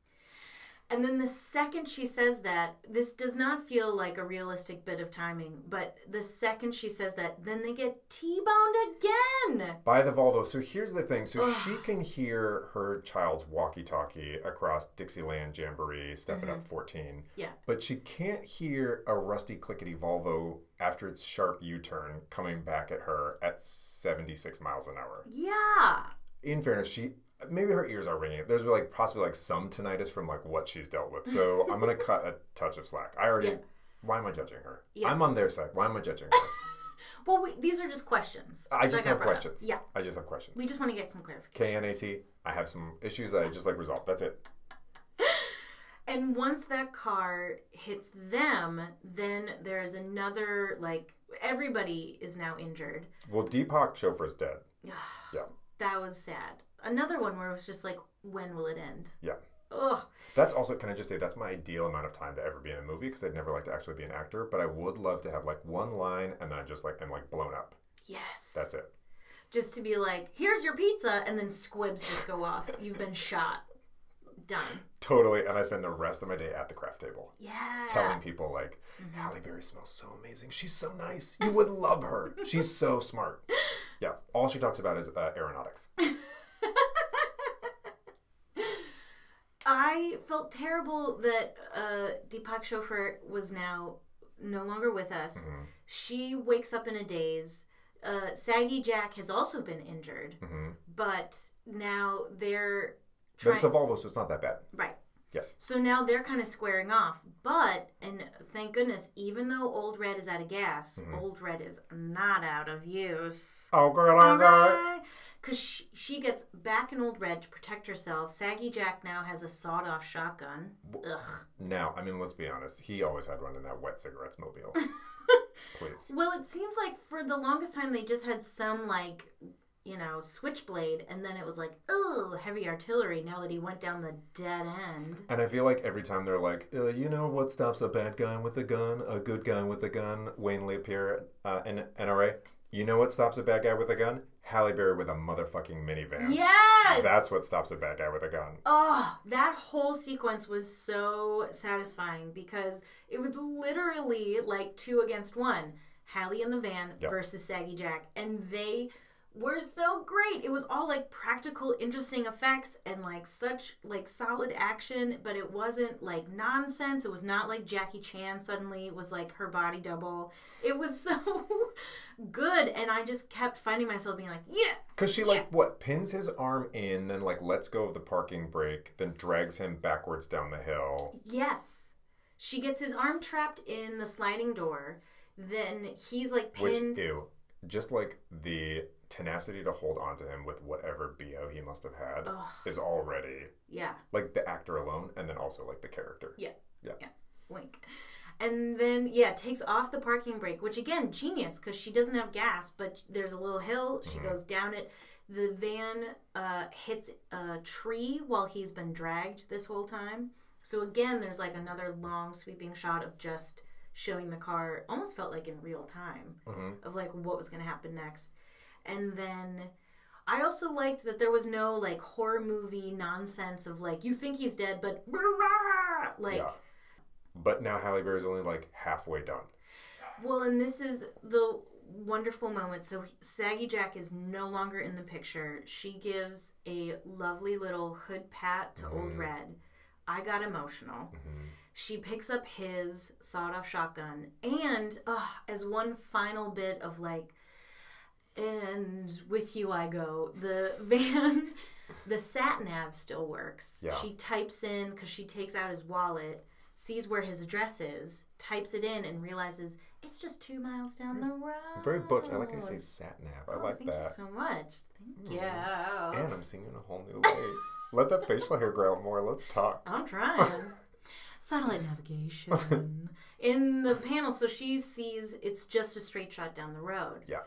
And then the second she says that, this does not feel like a realistic bit of timing, but the second she says that, then they get T-boned again. By the Volvo. So here's the thing. So she can hear her child's walkie talkie across Dixieland Jamboree, Step It Up mm-hmm. 14. Yeah. But she can't hear a rusty clickety Volvo after its sharp U turn coming back at her at 76 miles an hour. Yeah. in fairness, she maybe her ears are ringing. There's like possibly like some tinnitus from like what she's dealt with. So I'm gonna cut a touch of slack. I already. Yeah. Why am I judging her? Yeah. I'm on their side. Why am I judging her? Well, we, these are just questions. I just got have brought up. questions. Yeah. I just have questions. We just want to get some clarification. K N A T. I have some issues that I just like resolve. That's it. And once that car hits them, then there's another like everybody is now injured. Well, Deepak Chauffeur's dead. Yeah. That was sad. Another one where it was just like, when will it end? Yeah. Ugh. That's also, can I just say, that's my ideal amount of time to ever be in a movie because I'd never like to actually be an actor, but I would love to have like one line and then I just like I'm like blown up. Yes. That's it. Just to be like, here's your pizza, and then squibs just go off. You've been shot. Done. Totally. And I spend the rest of my day at the craft table. Yeah. telling people like Halle Berry smells so amazing. She's so nice. You would love her. She's so smart. Yeah. All she talks about is uh, aeronautics. I felt terrible that uh, Deepak Chopra was now no longer with us. Mhm. She wakes up in a daze. Uh, Saggy Jack has also been injured, hmm but now they're But it's a Volvo, so it's not that bad. Right. Yeah. So now they're kind of squaring off. But, and thank goodness, even though Old Red is out of gas, Mhm. Old Red is not out of use. Oh, girl, oh, girl. Because she, she gets back in Old Red to protect herself. Saggy Jack now has a sawed off shotgun. Ugh. Now, I mean, let's be honest. He always had one in that wet cigarettes mobile. Please. Well, it seems like for the longest time they just had some, like, you know, switchblade, and then it was like, ooh, heavy artillery now that he went down the dead end. And I feel like every time they're like, uh, you know what stops a bad guy with a gun, a good guy with a gun, Wayne LaPierre uh, in NRA. You know what stops a bad guy with a gun? Halle Berry with a motherfucking minivan. Yes! That's what stops a bad guy with a gun. Oh, that whole sequence was so satisfying because it was literally like two against one. Halle in the van Yep. versus Saggy Jack. And they were so great. It was all like practical, interesting effects and like such like solid action, but it wasn't like nonsense. It was not like Jackie Chan suddenly was like her body double. It was so good. And I just kept finding myself being like, yeah, Because she, like, what, pins his arm in, then, like, lets go of the parking brake, then drags him backwards down the hill. Yes. She gets his arm trapped in the sliding door. Then he's like Which, pinned. ew. Just, like, the tenacity to hold on to him with whatever BO he must have had Ugh. is already, yeah, like, the actor alone, and then also, like, the character. yeah, Yeah. yeah. Wink. And then yeah, takes off the parking brake, which again genius because she doesn't have gas, but there's a little hill. She Mhm. goes down it. The van uh, hits a tree while he's been dragged this whole time. So again, there's like another long sweeping shot of just showing the car. Almost felt like in real time. hmm of like what was going to happen next. And then I also liked that there was no like horror movie nonsense of like you think he's dead but like Yeah. But now Halle Berry's only, like, halfway done. well and this is the wonderful moment so Saggy Jack is no longer in the picture. She gives a lovely little hood pat to Old Mhm. Red. I got emotional. hmm She picks up his sawed off shotgun and uh, as one final bit of like, and with you I go, the van, the sat nav still works. Yeah. She types in, because she takes out his wallet, sees where his address is, types it in, and realizes it's just two miles down the road. Very butch. I like how you say sat nav. I Oh, like thank that. you so much. Thank hmm. you. And I'm seeing you in a whole new light. Let that facial hair grow out more. Let's talk. I'm trying. Satellite navigation. In the panel, so she sees it's just a straight shot down the road. Yeah.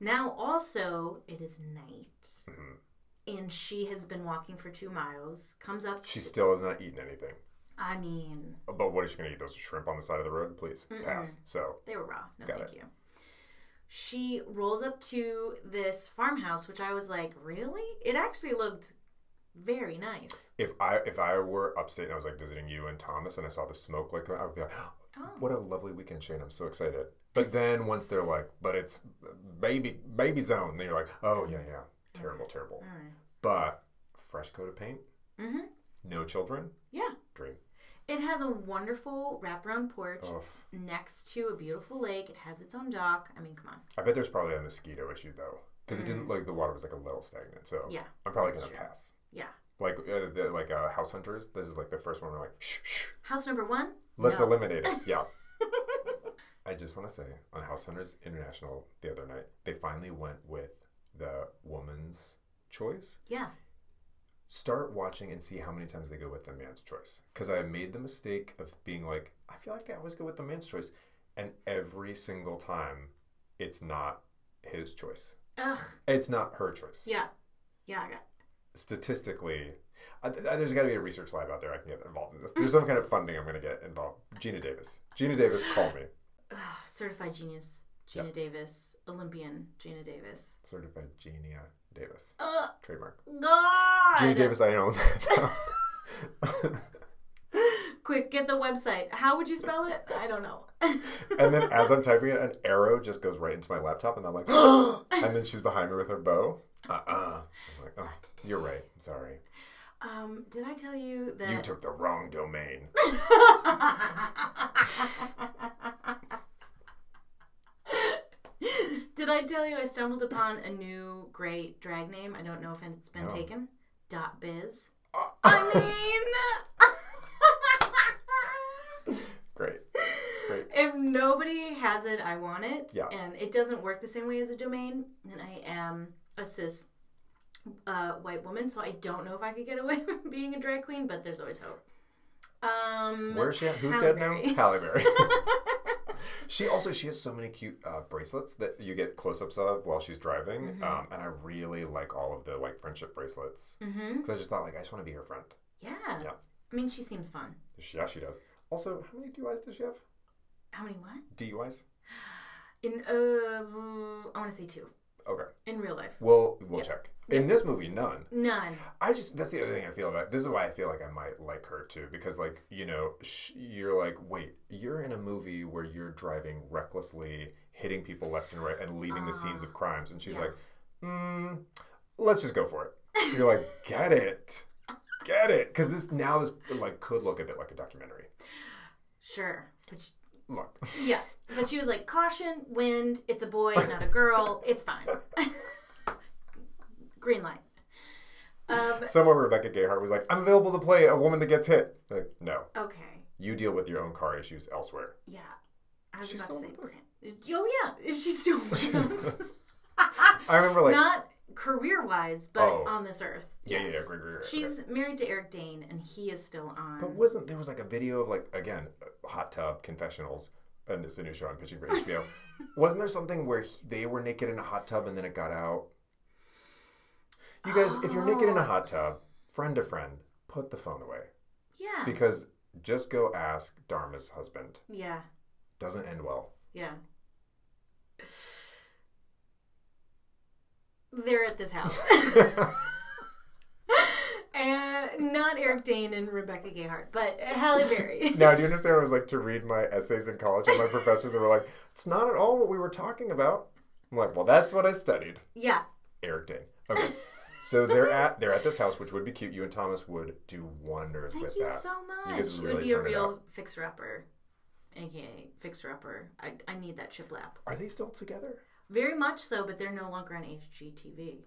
Now, also, it is night. Mhm. And she has been walking for two miles. Comes up. She still has not eaten anything. I mean, But what is she going to eat? Those shrimp on the side of the road? Please pass. So, they were raw. No, thank you. She rolls up to this farmhouse, which I was like, really? It actually looked very nice. if I if I were upstate and I was like visiting you and Thomas and I saw the smoke like I would be like, Oh. what a lovely weekend, Shane! I'm so excited. But then once they're like, but it's baby baby zone, then you're like, oh yeah yeah, terrible terrible. Right. But fresh coat of paint, Mm-hmm. no children, Yeah. dream. It has a wonderful wraparound porch. Oh. It's next to a beautiful lake. It has its own dock. I mean, come on. I bet there's probably a mosquito issue though, because it didn't look like the water was like a little stagnant. So Mm. Yeah, I'm probably gonna true. pass. Yeah. Like uh, the like uh, house hunters. This is like the first one. We're like, shh, shh, House number one. let's No. eliminate it. Yeah. I just want to say on House Hunters International the other night, they finally went with the woman's choice. Yeah. Start watching and see how many times they go with the man's choice. Because I made the mistake of being like, I feel like they always go with the man's choice. And every single time, it's not his choice. Ugh. It's not her choice. Yeah. Yeah. I got. Statistically, I, I- there's got to be a research lab out there I can get involved in this. There's some kind of funding I'm going to get involved. Geena Davis. Geena Davis, call me. Certified genius. Geena Davis. Olympian. Geena Davis. Certified Genia Davis. Uh. Trademark. God. Geena Davis, I own. Quick, get the website. How would you spell it? I don't know. and then as I'm typing it, an arrow just goes right into my laptop, and I'm like, and then she's behind me with her bow. Uh uh I'm like, oh, you're right. Sorry. Um, did I tell you that You took the wrong domain. Did I tell you I stumbled upon a new great drag name? I don't know if it's been No. taken. Dot biz. Uh, I mean, Great. Great. if nobody has it, I want it. Yeah. And it doesn't work the same way as a domain. And I am a cis uh, white woman, so I don't know if I could get away with being a drag queen, but there's always hope. Um, Where is she at? Who's Halle dead Berry. now? Halle Berry. she also she has so many cute uh, bracelets that you get close-ups of while she's driving, Mm-hmm. um, and I really like all of the like friendship bracelets mm-hmm because I just thought like I just want to be her friend. Yeah. Yeah. I mean, she seems fun. Yeah, she does. Also, how many DUIs does she have? How many what? DUIs? In uh, I want to say two. Okay. In real life, Well, we'll Yeah. check. In this movie, none. none. I just that's the other thing I feel about. This is why I feel like I might like her too because like you know sh- you're like wait you're in a movie where you're driving recklessly, hitting people left and right, and leaving the scenes of crimes, and she's yeah. like, hmm, let's just go for it. You're like, get it, get it, because this now this like could look a bit like a documentary. Sure. But Look, yeah. But she was like, caution, wind. It's a boy, not a girl. It's fine. Green light. Um. somewhere Rebecca Gayheart was like, I'm available to play a woman that gets hit. Like, no, Okay. you deal with your own car issues elsewhere. Yeah. I was She's about to still say with us? Brand. Oh yeah, is she still? I remember like, Not career wise, but Oh. on this earth. yeah, yes. yeah, yeah, great, great, great. She's married to Eric Dane, and he is still on. But wasn't there was like a video of like again hot tub confessionals and it's a new show I'm pitching for HBO. wasn't there something where he, they were naked in a hot tub and then it got out? You guys, if you're naked in a Oh. hot tub, friend to friend, put the phone away yeah. because just go ask Dharma's husband. yeah. Doesn't end well. Yeah. They're at this house. and not Eric Dane and Rebecca Gayheart, but Halle Berry. now, do you understand what it was like to read my essays in college and my professors were like, "It's not at all what we were talking about." I'm like, "Well, that's what I studied." yeah. Eric Dane. Okay. So they're at they're at this house, which would be cute. You and Thomas would do wonders Thank with you so much. You guys it would would be a turn it real out. fixer upper, aka fixer upper. I, I need that chip shiplap. Are they still together? Very much so, but they're no longer on HGTV.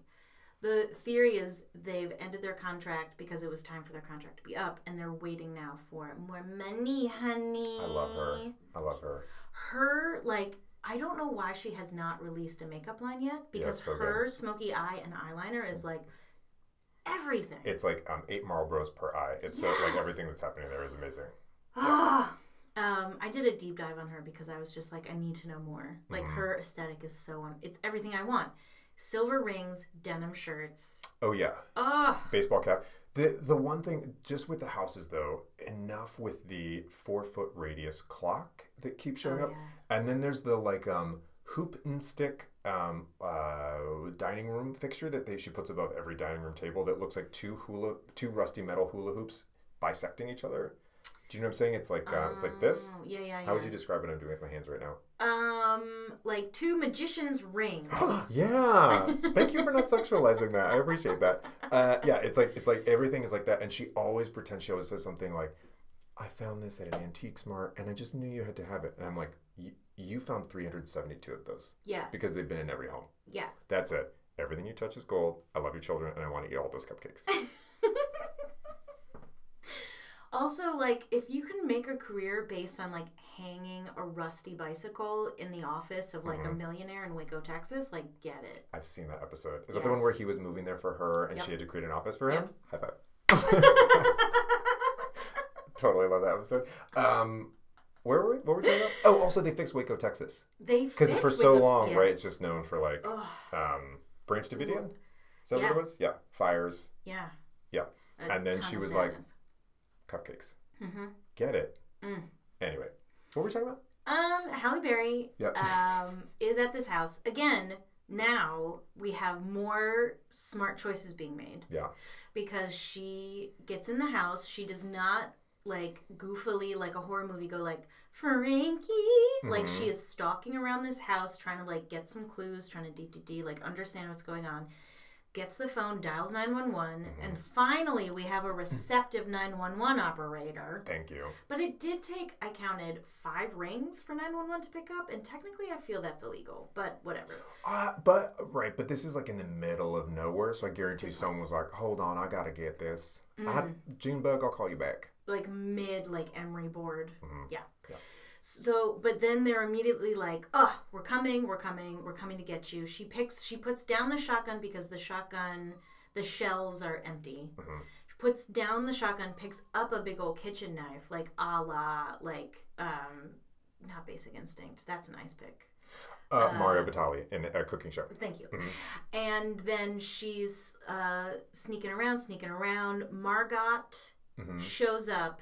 The theory is they've ended their contract because it was time for their contract to be up, and they're waiting now for more money, honey. I love her. I love her. Her, like, I don't know why she has not released a makeup line yet because so good. her smoky eye and eyeliner is like everything. It's like um, eight Marlboros per eye. It's so like everything that's happening there is amazing. Ah. Um, I did a deep dive on her because I was just like, I need to know more. Like Mm-hmm. her aesthetic is so um, it's everything I want. Silver rings, denim shirts. Oh yeah, Oh, baseball cap. The the one thing just with the houses though, enough with the four foot radius clock that keeps showing Oh, up, yeah. and then there's the like um hoop and stick um uh dining room fixture that they she puts above every dining room table that looks like two hula two rusty metal hula hoops bisecting each other. Do you know what I'm saying? It's like uh, it's like this. Oh, Yeah, yeah, yeah. How would you describe what I'm doing with my hands right now? Um, like two magicians' rings. yeah. Thank you for not sexualizing that. I appreciate that. Uh, yeah, it's like it's like everything is like that, and she always pretends she always says something like, "I found this at an antique smart, and I just knew you had to have it." And I'm like, "Y- "You found 372 of those yeah, because they've been in every home. yeah. That's it. Everything you touch is gold. I love your children, and I want to eat all those cupcakes." Also, like, if you can make a career based on like hanging a rusty bicycle in the office of like Mm-hmm. a millionaire in Waco, Texas, like, get it. I've seen that episode. Is that the one where he was moving there for her, and Yep. she had to create an office for him? Yep. High five. totally love that episode. Um, where were we? What were we talking about? Oh, also they fixed Waco, Texas. They fixed Because for so Waco- long, right, it's just known for like um, Branch Davidian. Is that what it was? Yeah, fires, yeah. Yeah. A And then she was like-. Cupcakes. Mhm. Get it? Mm. Anyway, what were we talking about? Um, Halle Berry Yep. um, is at this house again. Now we have more smart choices being made Yeah, because she gets in the house. She does not like goofily like a horror movie go like Frankie. Like Mhm. she is stalking around this house trying to like get some clues, trying to d d d like understand what's going on. Gets the phone, dials 911, Mm-hmm. and finally we have a receptive 911 operator. Thank you. But it did take, I counted, five rings for 911 to pick up, and technically I feel that's illegal, but whatever. Uh, but right, but this is like in the middle of nowhere, so I guarantee someone was like, "Hold on, I gotta get this." I, Junebug, I'll call you back. Like mid, like Emery board. Yeah. Yeah. So, but then they're immediately like, "Oh, we're coming, we're coming, we're coming to get you." She picks, she puts down the shotgun because the shotgun, the shells are empty. She puts down the shotgun, picks up a big old kitchen knife, like a la, like, um, not Basic Instinct. That's a nice pick. Uh, Mario Batali in a cooking show. Thank you. And then she's uh, sneaking around, sneaking around. Margot shows up,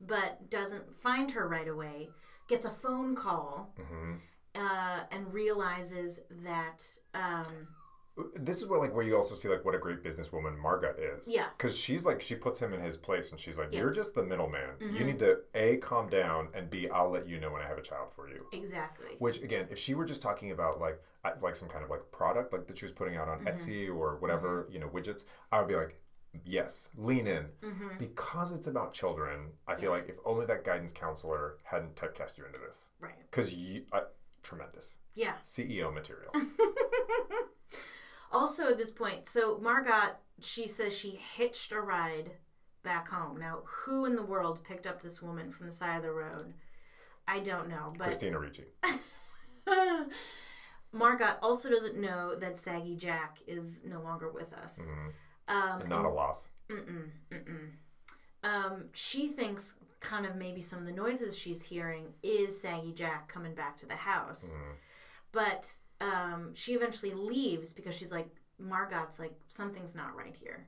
but doesn't find her right away. Gets a phone call uh, and realizes that. Um, This is where like where you also see like what a great businesswoman Margot is. Yeah. Because she's like she puts him in his place and she's like, Yeah. You're just the middleman. Mm-hmm. You need to A calm down and B, I'll let you know when I have a child for you. exactly. Which again, if she were just talking about like like some kind of like product like that she was putting out on Mm-hmm. Etsy or whatever, you know, widgets, I would be like, yes, lean in. Mm-hmm. Because it's about children, I feel like if only that guidance counselor hadn't typecast you into this. Right. Because you, uh, tremendous. Yeah. CEO material. Also, at this point, so Margot, she says she hitched a ride back home. Now, who in the world picked up this woman from the side of the road? I don't know, but Christina Ricci. Margot also doesn't know that Saggy Jack is no longer with us. Um, And not a loss. um, she thinks kind of maybe some of the noises she's hearing is Saggy Jack coming back to the house. But um, she eventually leaves because she's like, Margot's like, something's not right here.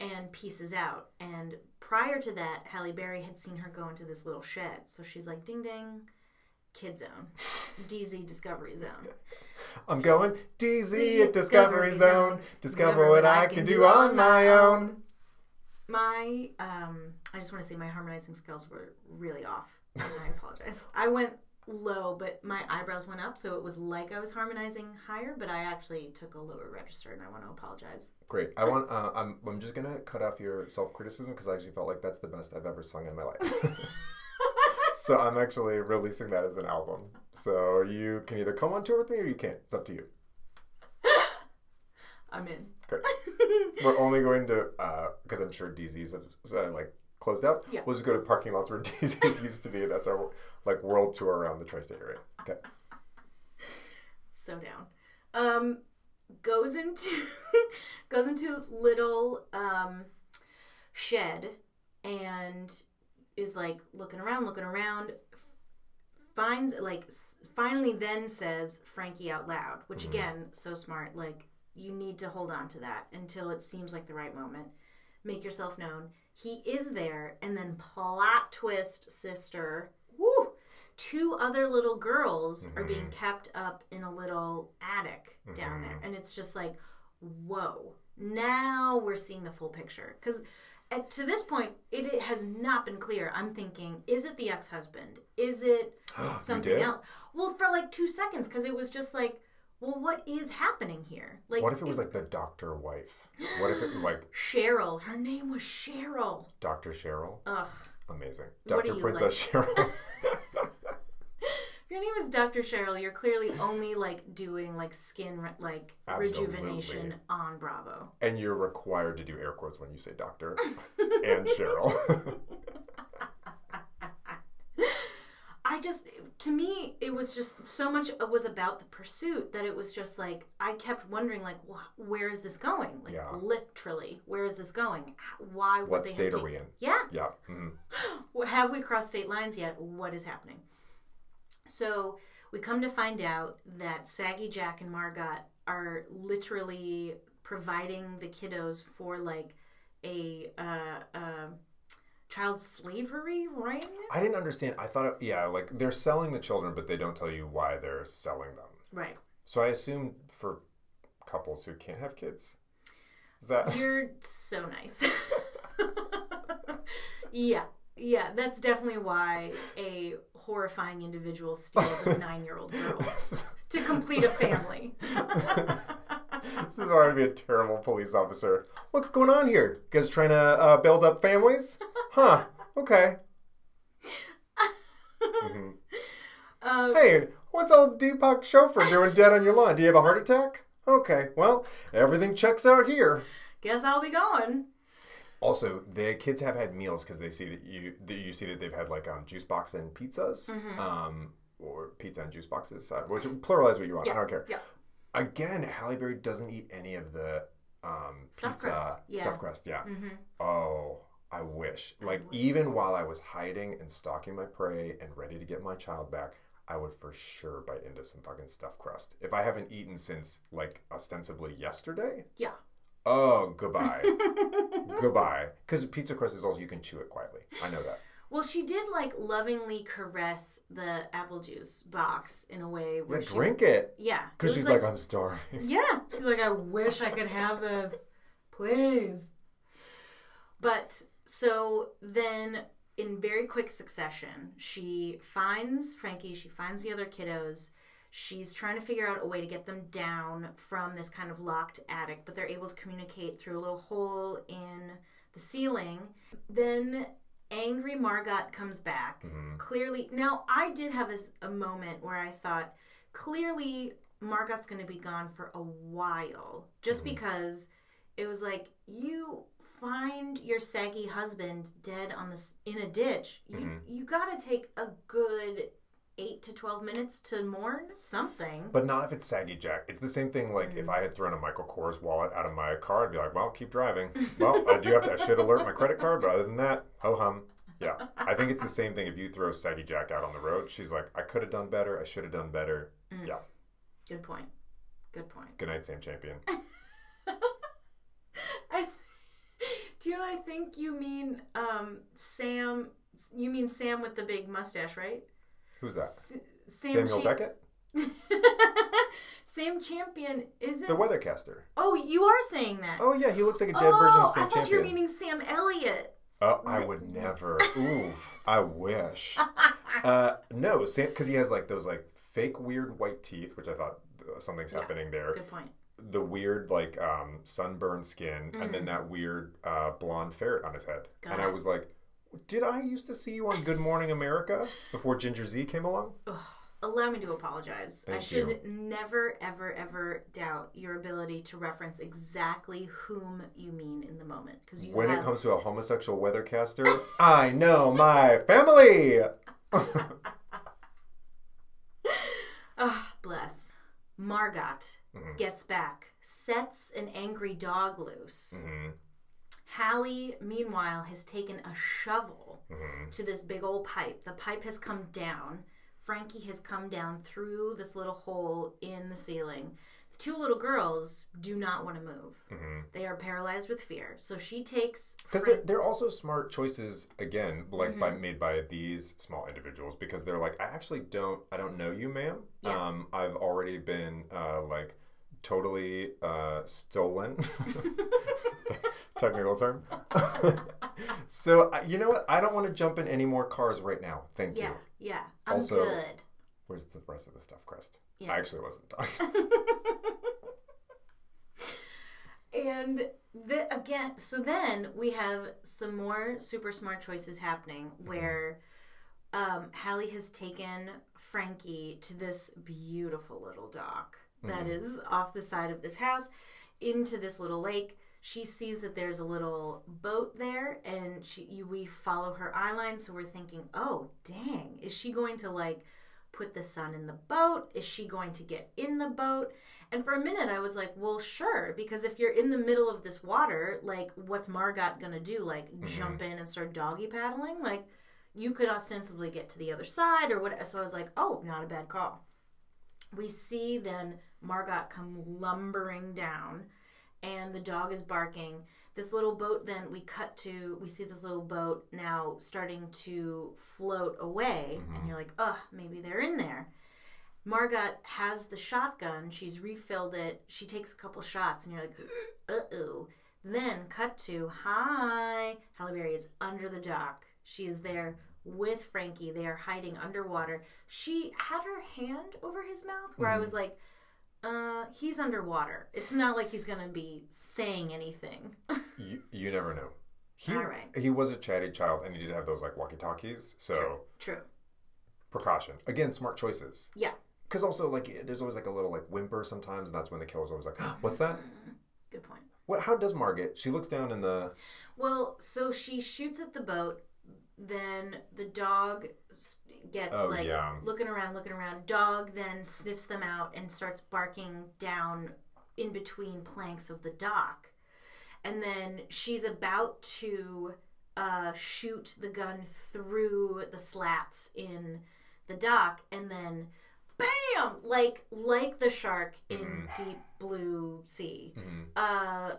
And pieces out. And prior to that, Halle Berry had seen her go into this little shed. So she's like, ding ding, kid zone, DZ Discovery Zone. I'm going DZ at Discovery Zone. Discover what I can do on my own. My, um, I just want to say my harmonizing skills were really off. And I apologize. I went low, but my eyebrows went up, so it was like I was harmonizing higher, but I actually took a lower register, and I want to apologize. Great. I want. Uh, I'm. I'm just gonna cut off your self criticism because I actually felt like that's the best I've ever sung in my life. so I'm actually releasing that as an album. So you can either come on tour with me or you can't. It's up to you. I'm in. Great. We're only going to because I'm sure DZ's have uh, like closed out. Yeah. We'll just go to parking lots where DZ's used to be. That's our like world tour around the tri-state area. Okay. So down. Um, goes into goes into little um shed and is like looking around, looking around. Finds like s- finally then says Frankie out loud, which mm-hmm. again so smart. Like you need to hold on to that until it seems like the right moment. Make yourself known. He is there, and then plot twist, sister. Woo! Two other little girls are being mm-hmm. kept up in a little attic down there, mm-hmm. and it's just like, whoa! Now we're seeing the full picture because. To this point, it, it has not been clear. I'm thinking, is it the ex-husband? Is it something else? Well, for like two seconds, because it was just like, well, what is happening here? Like, What if it was like the doctor wife? What if it was like Cheryl? Her name was Cheryl. Dr. Cheryl? Ugh. Amazing. Dr. do you Princess Cheryl. Name is Dr. Cheryl, you're clearly only like doing like skin re- like Absolutely. rejuvenation on Bravo. and you're required to do air quotes when you say doctor and Cheryl. I just, to me, it was just so much it was about the pursuit that it was just like I kept wondering, like, wh- where is this going? Like, Yeah. literally, where is this going? Why would what state are we in? Yeah, Yeah. mhm. Have we crossed state lines yet? What is happening? So we come to find out that Saggy Jack and Margot are literally providing the kiddos for like a uh, uh, child slavery ring. I didn't understand. I thought, it, yeah, like they're selling the children, but they don't tell you why they're selling them. Right. So I assume for couples who can't have kids. Is that You're so nice. yeah. Yeah, that's definitely why a horrifying individual steals a nine year old girl to complete a family. this is to be a terrible police officer. What's going on here? You guys trying to uh, build up families? Huh. Okay. Mhm. Um, Hey, what's old Deepak chauffeur doing dead on your lawn? Do you have a heart attack? Okay, well, everything checks out here. guess I'll be going. Also, the kids have had meals because they see that you that you see that they've had like um, juice box and pizzas, Mm-hmm. um, or pizza and juice boxes. Uh, which pluralize what you want. I don't care. Yeah. Again, Halle Berry doesn't eat any of the um, Stuffed pizza crust, yeah. stuffed crust. Yeah. hmm Oh, I wish. Like even while I was hiding and stalking my prey and ready to get my child back, I would for sure bite into some fucking stuffed crust. If I haven't eaten since like ostensibly yesterday, Yeah. Oh goodbye, goodbye. Because pizza crust is also you can chew it quietly. I know that. Well, she did like lovingly caress the apple juice box in a way Yeah, she drink was, it. Yeah, Because she's like, I'm starving. yeah. She's like, I wish I could have this, please. But so then, in very quick succession, she finds Frankie. She finds the other kiddos. She's trying to figure out a way to get them down from this kind of locked attic, but they're able to communicate through a little hole in the ceiling. Then angry Margot comes back. Mm-hmm. Clearly, now I did have a moment where I thought, clearly Margot's going to be gone for a while, just mm-hmm. because it was like you find your saggy husband dead on this in a ditch. You mm-hmm. you got to take a good eight to twelve minutes to mourn something. But not if it's saggy Jack. It's the same thing. Like Mm. if I had thrown a Michael Kors wallet out of my car, I'd be like, "Well, keep driving." Well, I do have to. I should alert my credit card, but other than that, ho hum. Yeah, I think it's the same thing. If you throw saggy Jack out on the road, she's like, "I could have done better. I should have done better." Mm. Yeah. Good point. Good point. Good night, Sam Champion. I, do? I think you mean um, Sam. You mean Sam with the big mustache, right? Who's that? S- Sam Samuel Cham- Beckett, Sam Champion isn't. the weathercaster. oh, you are saying that. Oh yeah, he looks like a dead Oh, version of Sam Champion. I thought Champion. you were meaning Sam Elliott. Oh, I would never. Ooh, I wish. Uh, no, Sam, because he has like those like fake weird white teeth, which I thought uh, something's Yeah. happening there. Good point. the weird like um, sunburned skin and then that weird uh, blonde ferret on his head. Mm-hmm. Got and I was like, did I used to see you on Good Morning America before Ginger Zee came along? Allow me to apologize. I Thank should you. never, ever, ever doubt your ability to reference exactly whom you mean in the moment. Because When have, it comes to a homosexual weathercaster, I know my family. Ah, bless. Margot Mm-hmm. gets back, sets an angry dog loose. Mhm. Halle, meanwhile, has taken a shovel Mm-hmm. to this big old pipe. The pipe has come down. Frankie has come down through this little hole in the ceiling. The two little girls do not want to move. They are paralyzed with fear. So she takes. Because they're, they're also smart choices again, like Mm-hmm. by made by these small individuals because they're like, I actually don't, I don't know you, ma'am. Yeah. Um, I've already been uh, like totally uh, stolen. Technical term. so you know what? I don't want to jump in any more cars right now. Thank yeah, you. yeah. Yeah. I'm Also- good. Where's the rest of the stuff crust? Yeah. I actually wasn't done. And the, again, so then we have some more super smart choices happening Mm-hmm. where um, Halle has taken Frankie to this beautiful little dock that Mm-hmm. is off the side of this house into this little lake. She sees that there's a little boat there, and she you, we follow her eye line. So we're thinking, oh dang, is she going to like put the son in the boat? Is she going to get in the boat? And for a minute, I was like, well, sure, because if you're in the middle of this water, like, what's Margot gonna do? Like, jump in and start doggy paddling? Like, you could ostensibly get to the other side or what? So I was like, oh, not a bad call. We see then Margot come lumbering down, and the dog is barking. This little boat, then we cut to, we see this little boat now starting to float away, and you're like, ugh, maybe they're in there. Margot has the shotgun. She's refilled it. She takes a couple shots, and you're like, uh oh. Then cut to hi. Halle Berry is under the dock. She is there with Frankie. They are hiding underwater. She had her hand over his mouth, where I was like, Uh, he's underwater. It's not like he's gonna be saying anything. You, you never know. He, All right. he was a chatty child and he did have those like walkie talkies. So True. precaution. Again, smart choices. Yeah. Because also, like, there's always like a little like whimper sometimes, and that's when the killer's always like, "What's that? Good point. What? How does Margaret? She looks down in the. Well, so she shoots at the boat. Then the dog gets Oh, like yeah. looking around, looking around. Dog then sniffs them out and starts barking down in between planks of the dock. And then she's about to uh, shoot the gun through the slats in the dock, and then bam! Like like the shark in Mm-hmm. Deep Blue Sea. Uh,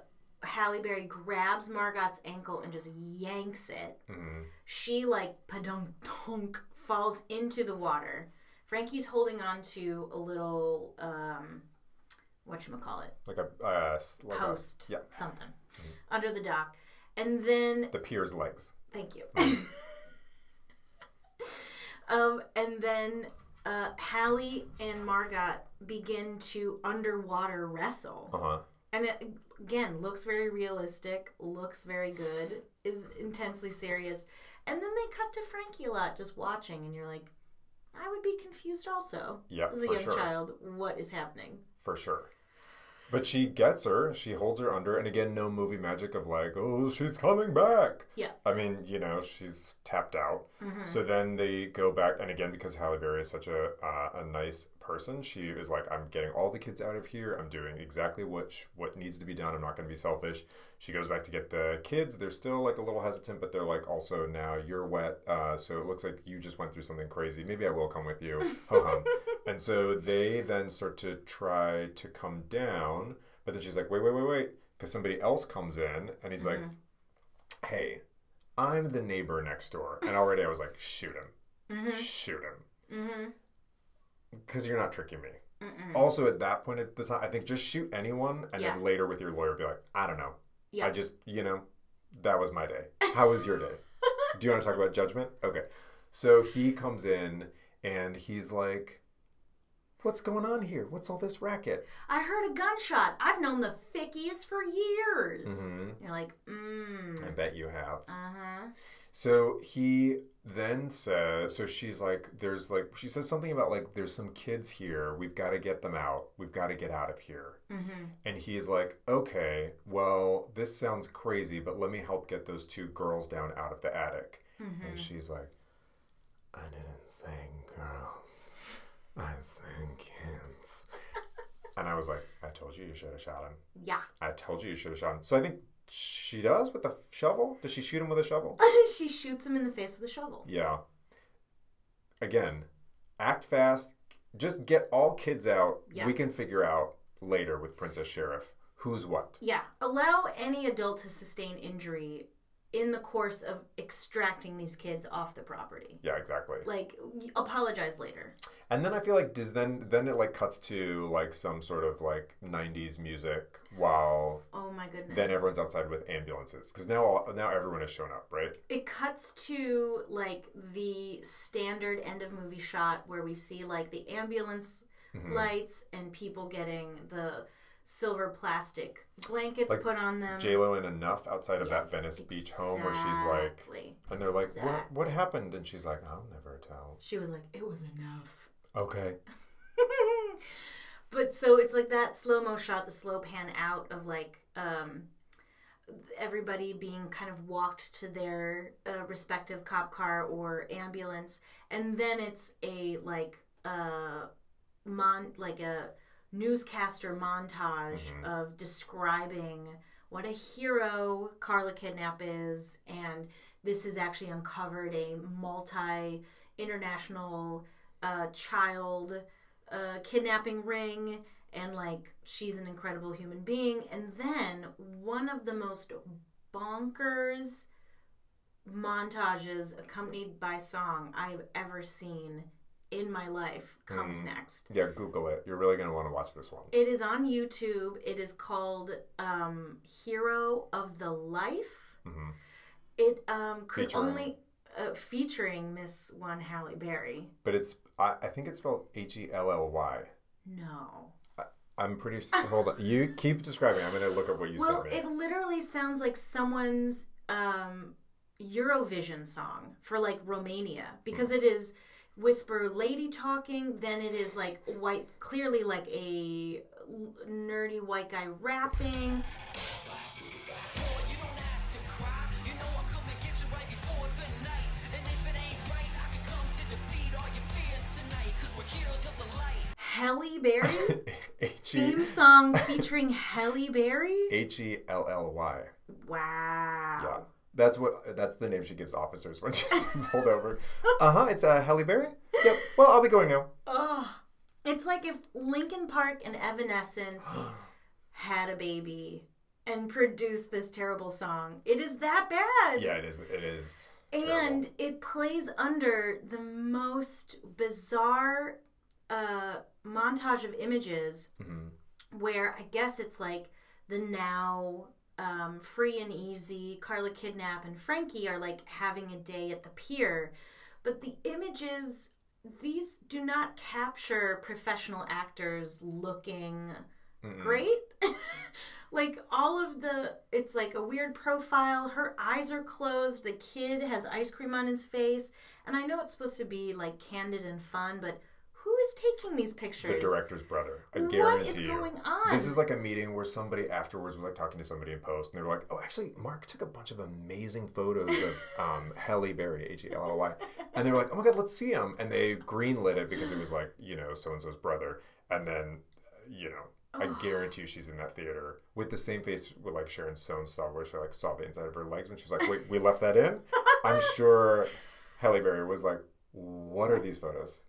Halle Berry grabs Margot's ankle and just yanks it. Mhm. She like padunk dunk falls into the water. Frankie's holding on to a little um whatchamacallit, Like a uh, like a- post, yeah, something, under the dock. And then the pier's legs. Thank you. um, and then uh, Halle and Margot begin to underwater wrestle. Uh huh. And it, again, looks very realistic, looks very good, is intensely serious. And then they cut to Frankie a lot just watching, and you're like, I would be confused also. Yeah, As a young sure. child, what is happening? for sure. But she gets her, she holds her under, and again, no movie magic of like, oh, she's coming back. Yeah. I mean, you know, she's tapped out. Mm-hmm. So then they go back, and again, because Halle Berry is such a uh, a nice person, she is like, I'm getting all the kids out of here. I'm doing exactly what sh- what needs to be done. I'm not going to be selfish. She goes back to get the kids. They're still like a little hesitant, but they're like, also now you're wet, uh, so it looks like you just went through something crazy. Maybe I will come with you. Ho hum. and so they then start to try to come down, but then she's like, wait, wait, wait, wait, because somebody else comes in, and he's like, hey, I'm the neighbor next door. And already I was like, shoot him. Shoot him. Mm-hmm. Because you're not tricking me. Also, at that point at the time, I think just shoot anyone and Yeah. then later with your lawyer be like, I don't know. Yeah. I just, you know, that was my day. How was your day? Do you want to talk about judgment? Okay. So he comes in and he's like, What's going on here? What's all this racket? I heard a gunshot. I've known the Fickies for years. Mhm. You're like, mm, I bet you have. uh huh. So he then says, so she's like, there's like, she says something about like, there's some kids here. We've got to get them out. We've got to get out of here. Mm-hmm. And he's like, okay, well, this sounds crazy, but let me help get those two girls down out of the attic. Mm-hmm. And she's like, I didn't say girls. I said kids. and I was like, I told you you should have shot him. Yeah. I told you you should have shot him. So I think she does with the shovel. Does she shoot him with a shovel? she shoots him in the face with a shovel. Yeah. Again, act fast. Just get all kids out. Yeah. We can figure out later with Princess Sheriff who's what. Yeah. Allow any adult to sustain injury in the course of extracting these kids off the property. Yeah, exactly. Like, apologize later. And then I feel like does then then it like cuts to like some sort of like '90s music while Oh my goodness. then everyone's outside with ambulances because now all, now everyone has shown up, right? it cuts to like the standard end of movie shot where we see like the ambulance Mm-hmm. lights and people getting the silver plastic blankets Like put on them. J Lo and enough outside of Yes, that Venice Beach home where she's like, and they're like, what exactly. what happened? And she's like, I'll never tell. She was like, it was enough. Okay. but so it's like that slow mo shot, the slow pan out of like um, everybody being kind of walked to their uh, respective cop car or ambulance, and then it's a like uh, mon like a newscaster montage of describing what a hero Karla Kidnap is, and this has actually uncovered a multi international uh, child uh, kidnapping ring, and like she's an incredible human being. And then one of the most bonkers montages accompanied by song I've ever seen in my life comes next. Yeah, Google it. You're really gonna want to watch this one. It is on YouTube. It is called um, Hero of the Life. hmm It um, could Featuring- only uh, featuring Miss One Halle Berry. But it's I, I think it's spelled H E L L Y. No, I'm pretty. Hold on. You keep describing. I'm gonna look up what you well, sent me. it literally sounds like someone's um, Eurovision song for like Romania because Hmm. it is whisper lady talking. Then it is like white, clearly like a nerdy white guy rapping. Halle Berry theme song featuring Halle Berry. H e l l y. Wow. That's what. That's the name she gives officers when she's pulled over. Uh huh. It's uh, Halle Berry. Yep. Well, I'll be going now. Ugh. It's like if Linkin Park and Evanescence had a baby and produced this terrible song. It is that bad. Yeah, it is. It is. And it plays under the most bizarre uh, montage of images hmm where I guess it's like the now um, free and easy Karla Kidnap and Frankie are like having a day at the pier. But the images, these do not capture professional actors looking great. like all of the, it's like a weird profile. Her eyes are closed. The kid has ice cream on his face. And I know it's supposed to be like candid and fun, but is taking these pictures? The director's brother. I What guarantee is you. going on? This is like a meeting where somebody afterwards was like talking to somebody in post, and they were like, "Oh, actually, Mark took a bunch of amazing photos of um, Halle Berry, H E L L Y," and they were like, "Oh my god, let's see him!" And they greenlit it because it was like, you know, so and so's brother, and then, you know. I guarantee you she's in that theater with the same face with like Sharon Stone saw where she like saw the inside of her legs when she was like, Wait, we left that in? I'm sure Halle Berry was like, What are these photos?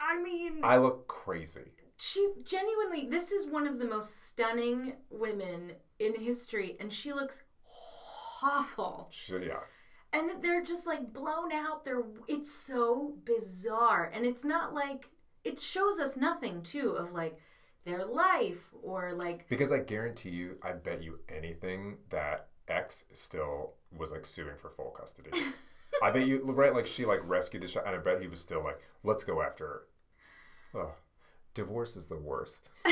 I mean, I look crazy. she genuinely, this is one of the most stunning women in history, and she looks awful. She, yeah. And they're just like blown out. They're, it's so bizarre. And it's not like, it shows us nothing too of like their life or like, Because I guarantee you, I bet you anything that X still was like suing for full custody. I bet you, right? Like she like rescued the shot, and I bet he was still like, let's go after her. Oh, divorce is the worst.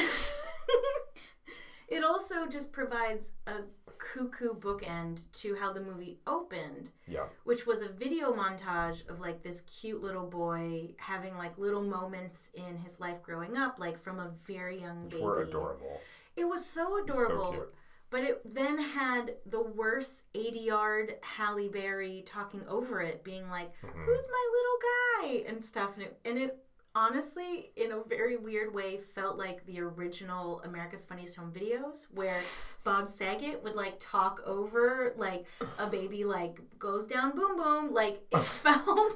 it also just provides a cuckoo bookend to how the movie opened. Yeah, which was a video montage of like this cute little boy having like little moments in his life growing up, like from a very young which baby. were adorable. It was so adorable. cute. But it then had the worst ADR Halle Berry talking over it, being like, Mm-hmm. Who's my little guy? and stuff. And it, and it honestly, in a very weird way, felt like the original America's Funniest Home Videos, where Bob Saget would like talk over like a baby like goes down boom boom. Like it felt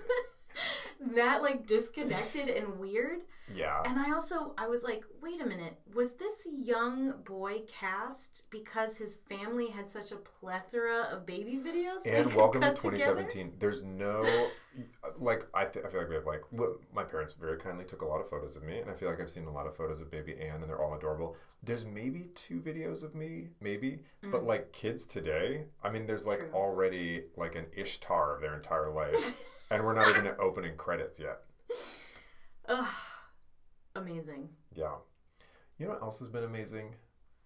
that like disconnected and weird. Yeah, And I also I was like, wait a minute, was this young boy cast because his family had such a plethora of baby videos? and welcome to cut together? 2017. There's no like I, th- I feel like we have like what my parents very kindly took a lot of photos of me, and I feel like I've seen a lot of photos of baby Anne, and they're all adorable. There's maybe two videos of me, maybe, but like kids today, I mean, there's like Mm. True. already like an Ishtar of their entire life, and we're not even at opening credits yet. Ugh, amazing. Yeah, you know what else has been amazing?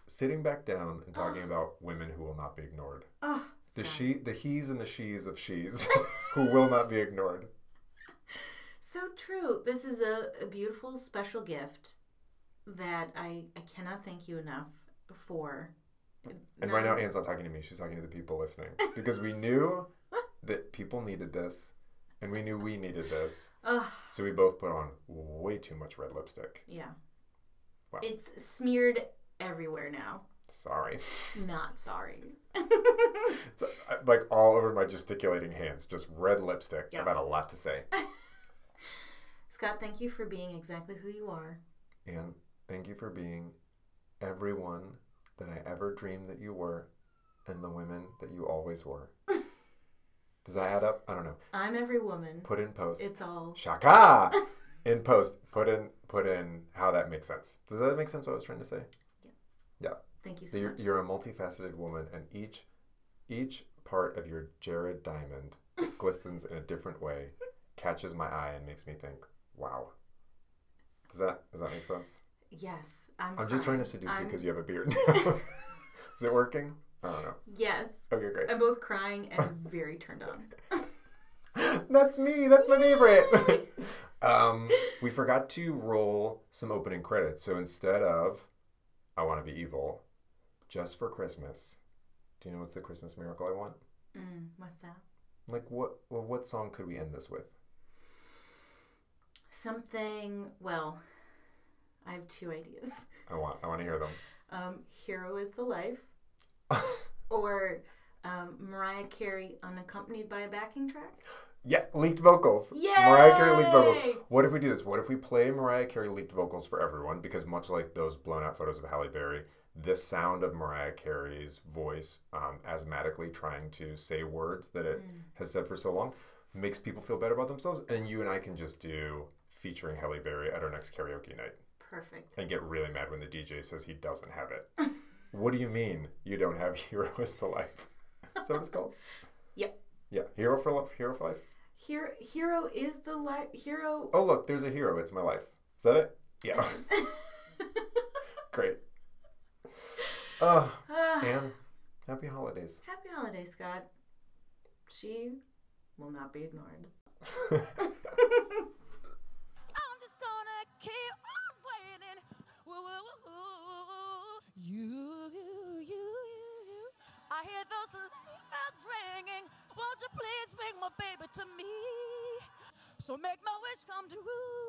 Sitting back down and talking about women who will not be ignored. Oh, The she, the he's and the she's of she's who will not be ignored. So true. This is a, a beautiful special gift that I I cannot thank you enough for. And right now, Anne's not talking to me. She's talking to the people listening because we knew that people needed this, and we knew we needed this. Ugh, So we both put on way too much red lipstick. yeah. Wow. It's smeared everywhere now. Sorry, Not sorry. it's uh, like all over my gesticulating hands, just red lipstick. Yeah. I've had a lot to say. Scott, thank you for being exactly who you are. And thank you for being everyone that I ever dreamed that you were, and the women that you always were. Does that add up? I don't know. I'm every woman. Put in post. It's all Shaka! In post, put in put in how that makes sense. Does that make sense? What I was trying to say? Yeah. Yeah. Thank you so So you're, much. you're a multifaceted woman, and each each part of your Jared diamond glistens in a different way, catches my eye, and makes me think, "Wow." Does that does that make sense? Yes, I'm. I'm just trying to seduce you I'm- because you have a beard now. Is it working? I don't know. Yes, Okay, great. I'm both crying and very turned on. That's me. That's my favorite. um, we forgot to roll some opening credits. So instead of I Want to Be Evil, just for Christmas, do you know what's the Christmas miracle I want? Mm, what's that? Like, what well, what song could we end this with? Something. Well, I have two ideas. I want I want to hear them. Um, "Hero is the Life," or um, Mariah Carey unaccompanied by a backing track. Yeah, leaked vocals. Yay! Mariah Carey leaked vocals. What if we do this? What if we play Mariah Carey leaked vocals for everyone? Because much like those blown out photos of Halle Berry, the sound of Mariah Carey's voice, um, asthmatically trying to say words that it has said for so long, makes people feel better about themselves. And you and I can just do featuring Halle Berry at our next karaoke night Perfect. and get really mad when the DJ says he doesn't have it. what do you mean you don't have Hero is the Life? Is that what it's called? Yep. Yeah, Hero for Life. Hero for Life. Hero, hero is the life. Hero. Oh, look, there's a hero. It's my life. Is that it? Yeah. Great. Oh, Ah, Anne, happy holidays. happy holidays, Scott. She will not be ignored. I'm just gonna keep on waiting. Woo, woo, woo, woo. You, you, you, you, you. I hear those bells ringing. Won't you please bring my baby to me? So make my wish come true.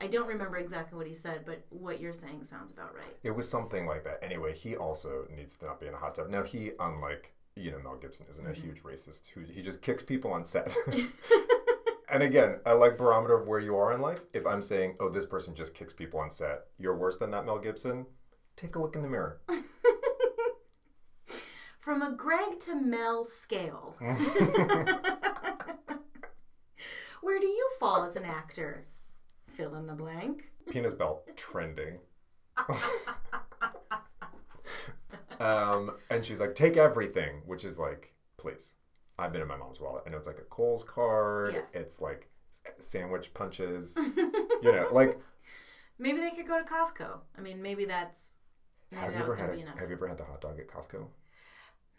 I don't remember exactly what he said, but what you're saying sounds about right. It was something like that. Anyway, he also needs to not be in a hot tub. Now, he, unlike you know Mel Gibson, isn't a mm-hmm. huge racist who he just kicks people on set. and again, I like barometer of where you are in life. If I'm saying, oh, this person just kicks people on set, you're worse than that Mel Gibson. Take a look in the mirror. From a Greg to Mel scale, where do you fall as an actor? Fill in the blank. Penis belt trending. um, and she's like, take everything, which is like, please. I've been in my mom's wallet. I know it's like a Kohl's card. Yeah. It's like sandwich punches. you know, like Maybe they could go to Costco. I mean, maybe that's. Maybe have you that was ever had a, have you ever had the hot dog at Costco?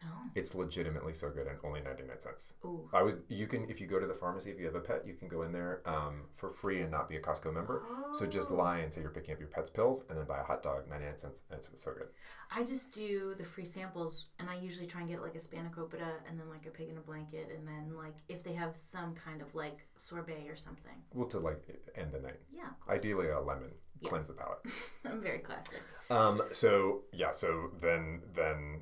No. It's legitimately so good and only 99 cents. Ooh. I was you can if you go to the pharmacy if you have a pet you can go in there um, for free and not be a Costco member. So just Oh. lie and say you're picking up your pet's pills and then buy a hot dog 99 cents and it's so good. I just do the free samples, and I usually try and get like a spanakopita and then like a pig in a blanket, and then like if they have some kind of like sorbet or something. Well to like end the night. Yeah. Ideally a lemon Yeah. cleanse the palate. I'm very classic. Um, so yeah, so then then